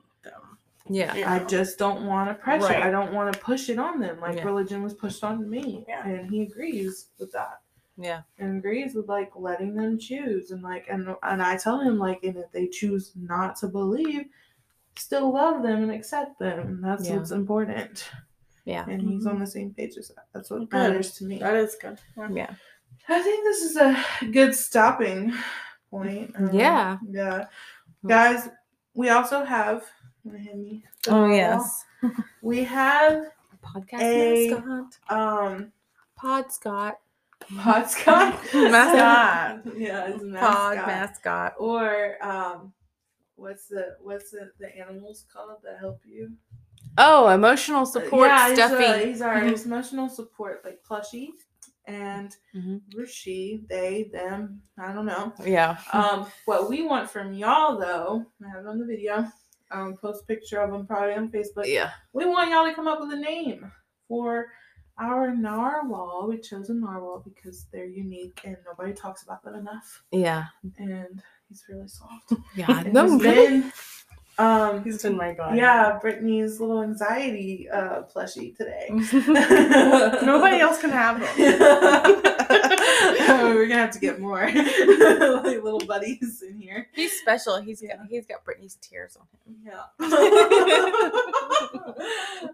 them. Yeah. I just don't want to pressure. Right. I don't want to push it on them like Yeah. religion was pushed on me, Yeah. and he agrees with that. Yeah. And agrees with like letting them choose and like and and I tell him like and if they choose not to believe, still love them and accept them. That's Yeah. what's important. Yeah. And he's on the same page as that. That's what Good. matters to me. That is good. Yeah. Yeah. I think this is a good stopping point. Um, Yeah. Yeah. Guys, we also have. Wanna hand me the Oh yes. We have Podcast A- mascot. um Pod Scott. Pod Scott. Mascot. yeah, it's a Pod mascot. mascot. Or um what's the what's the, the animals called that help you? Oh, emotional support yeah, he's, stuffy. uh, he's our his emotional support, like plushie. And Mhm. she, they, them, I don't know. Yeah. Um, what we want from y'all though, I have it on the video. Um, post a picture of them probably on Facebook. Yeah. We want y'all to come up with a name for our narwhal. We chose a narwhal because they're unique and nobody talks about them enough. Yeah. And he's really soft. Yeah. And No, he's really? been, um, He's been my guy. yeah, Brittney's little anxiety uh, plushie today. Nobody else can have them. We're gonna have to get more like little buddies in here. He's special. He's Yeah. got he's got Brittney's tears on him. Yeah.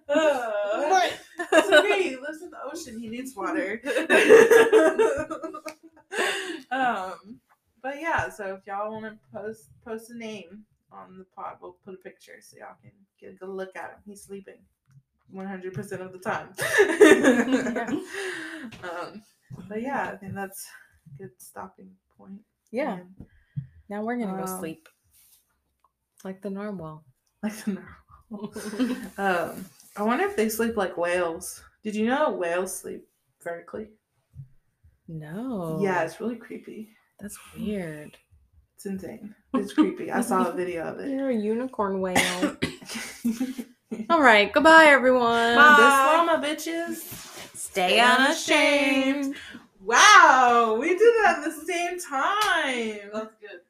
Uh, it's okay. He lives in the ocean. He needs water. um, but yeah. So if y'all want to post post a name on the pod, we'll put a picture so y'all can get a good look at him. He's sleeping. 100% of the time. um, but yeah, I think that's a good stopping point. Yeah. And, Now we're gonna go Um, sleep. Like the narwhal. like the narwhal. Um, I wonder if they sleep like whales. Did you know whales sleep vertically? no. Yeah, it's really creepy. That's weird. It's insane. It's creepy. I saw a video of it. You're a unicorn whale. All right. Goodbye, everyone. Bislama, bitches. Stay unashamed. Wow, we did that at the same time. That's good.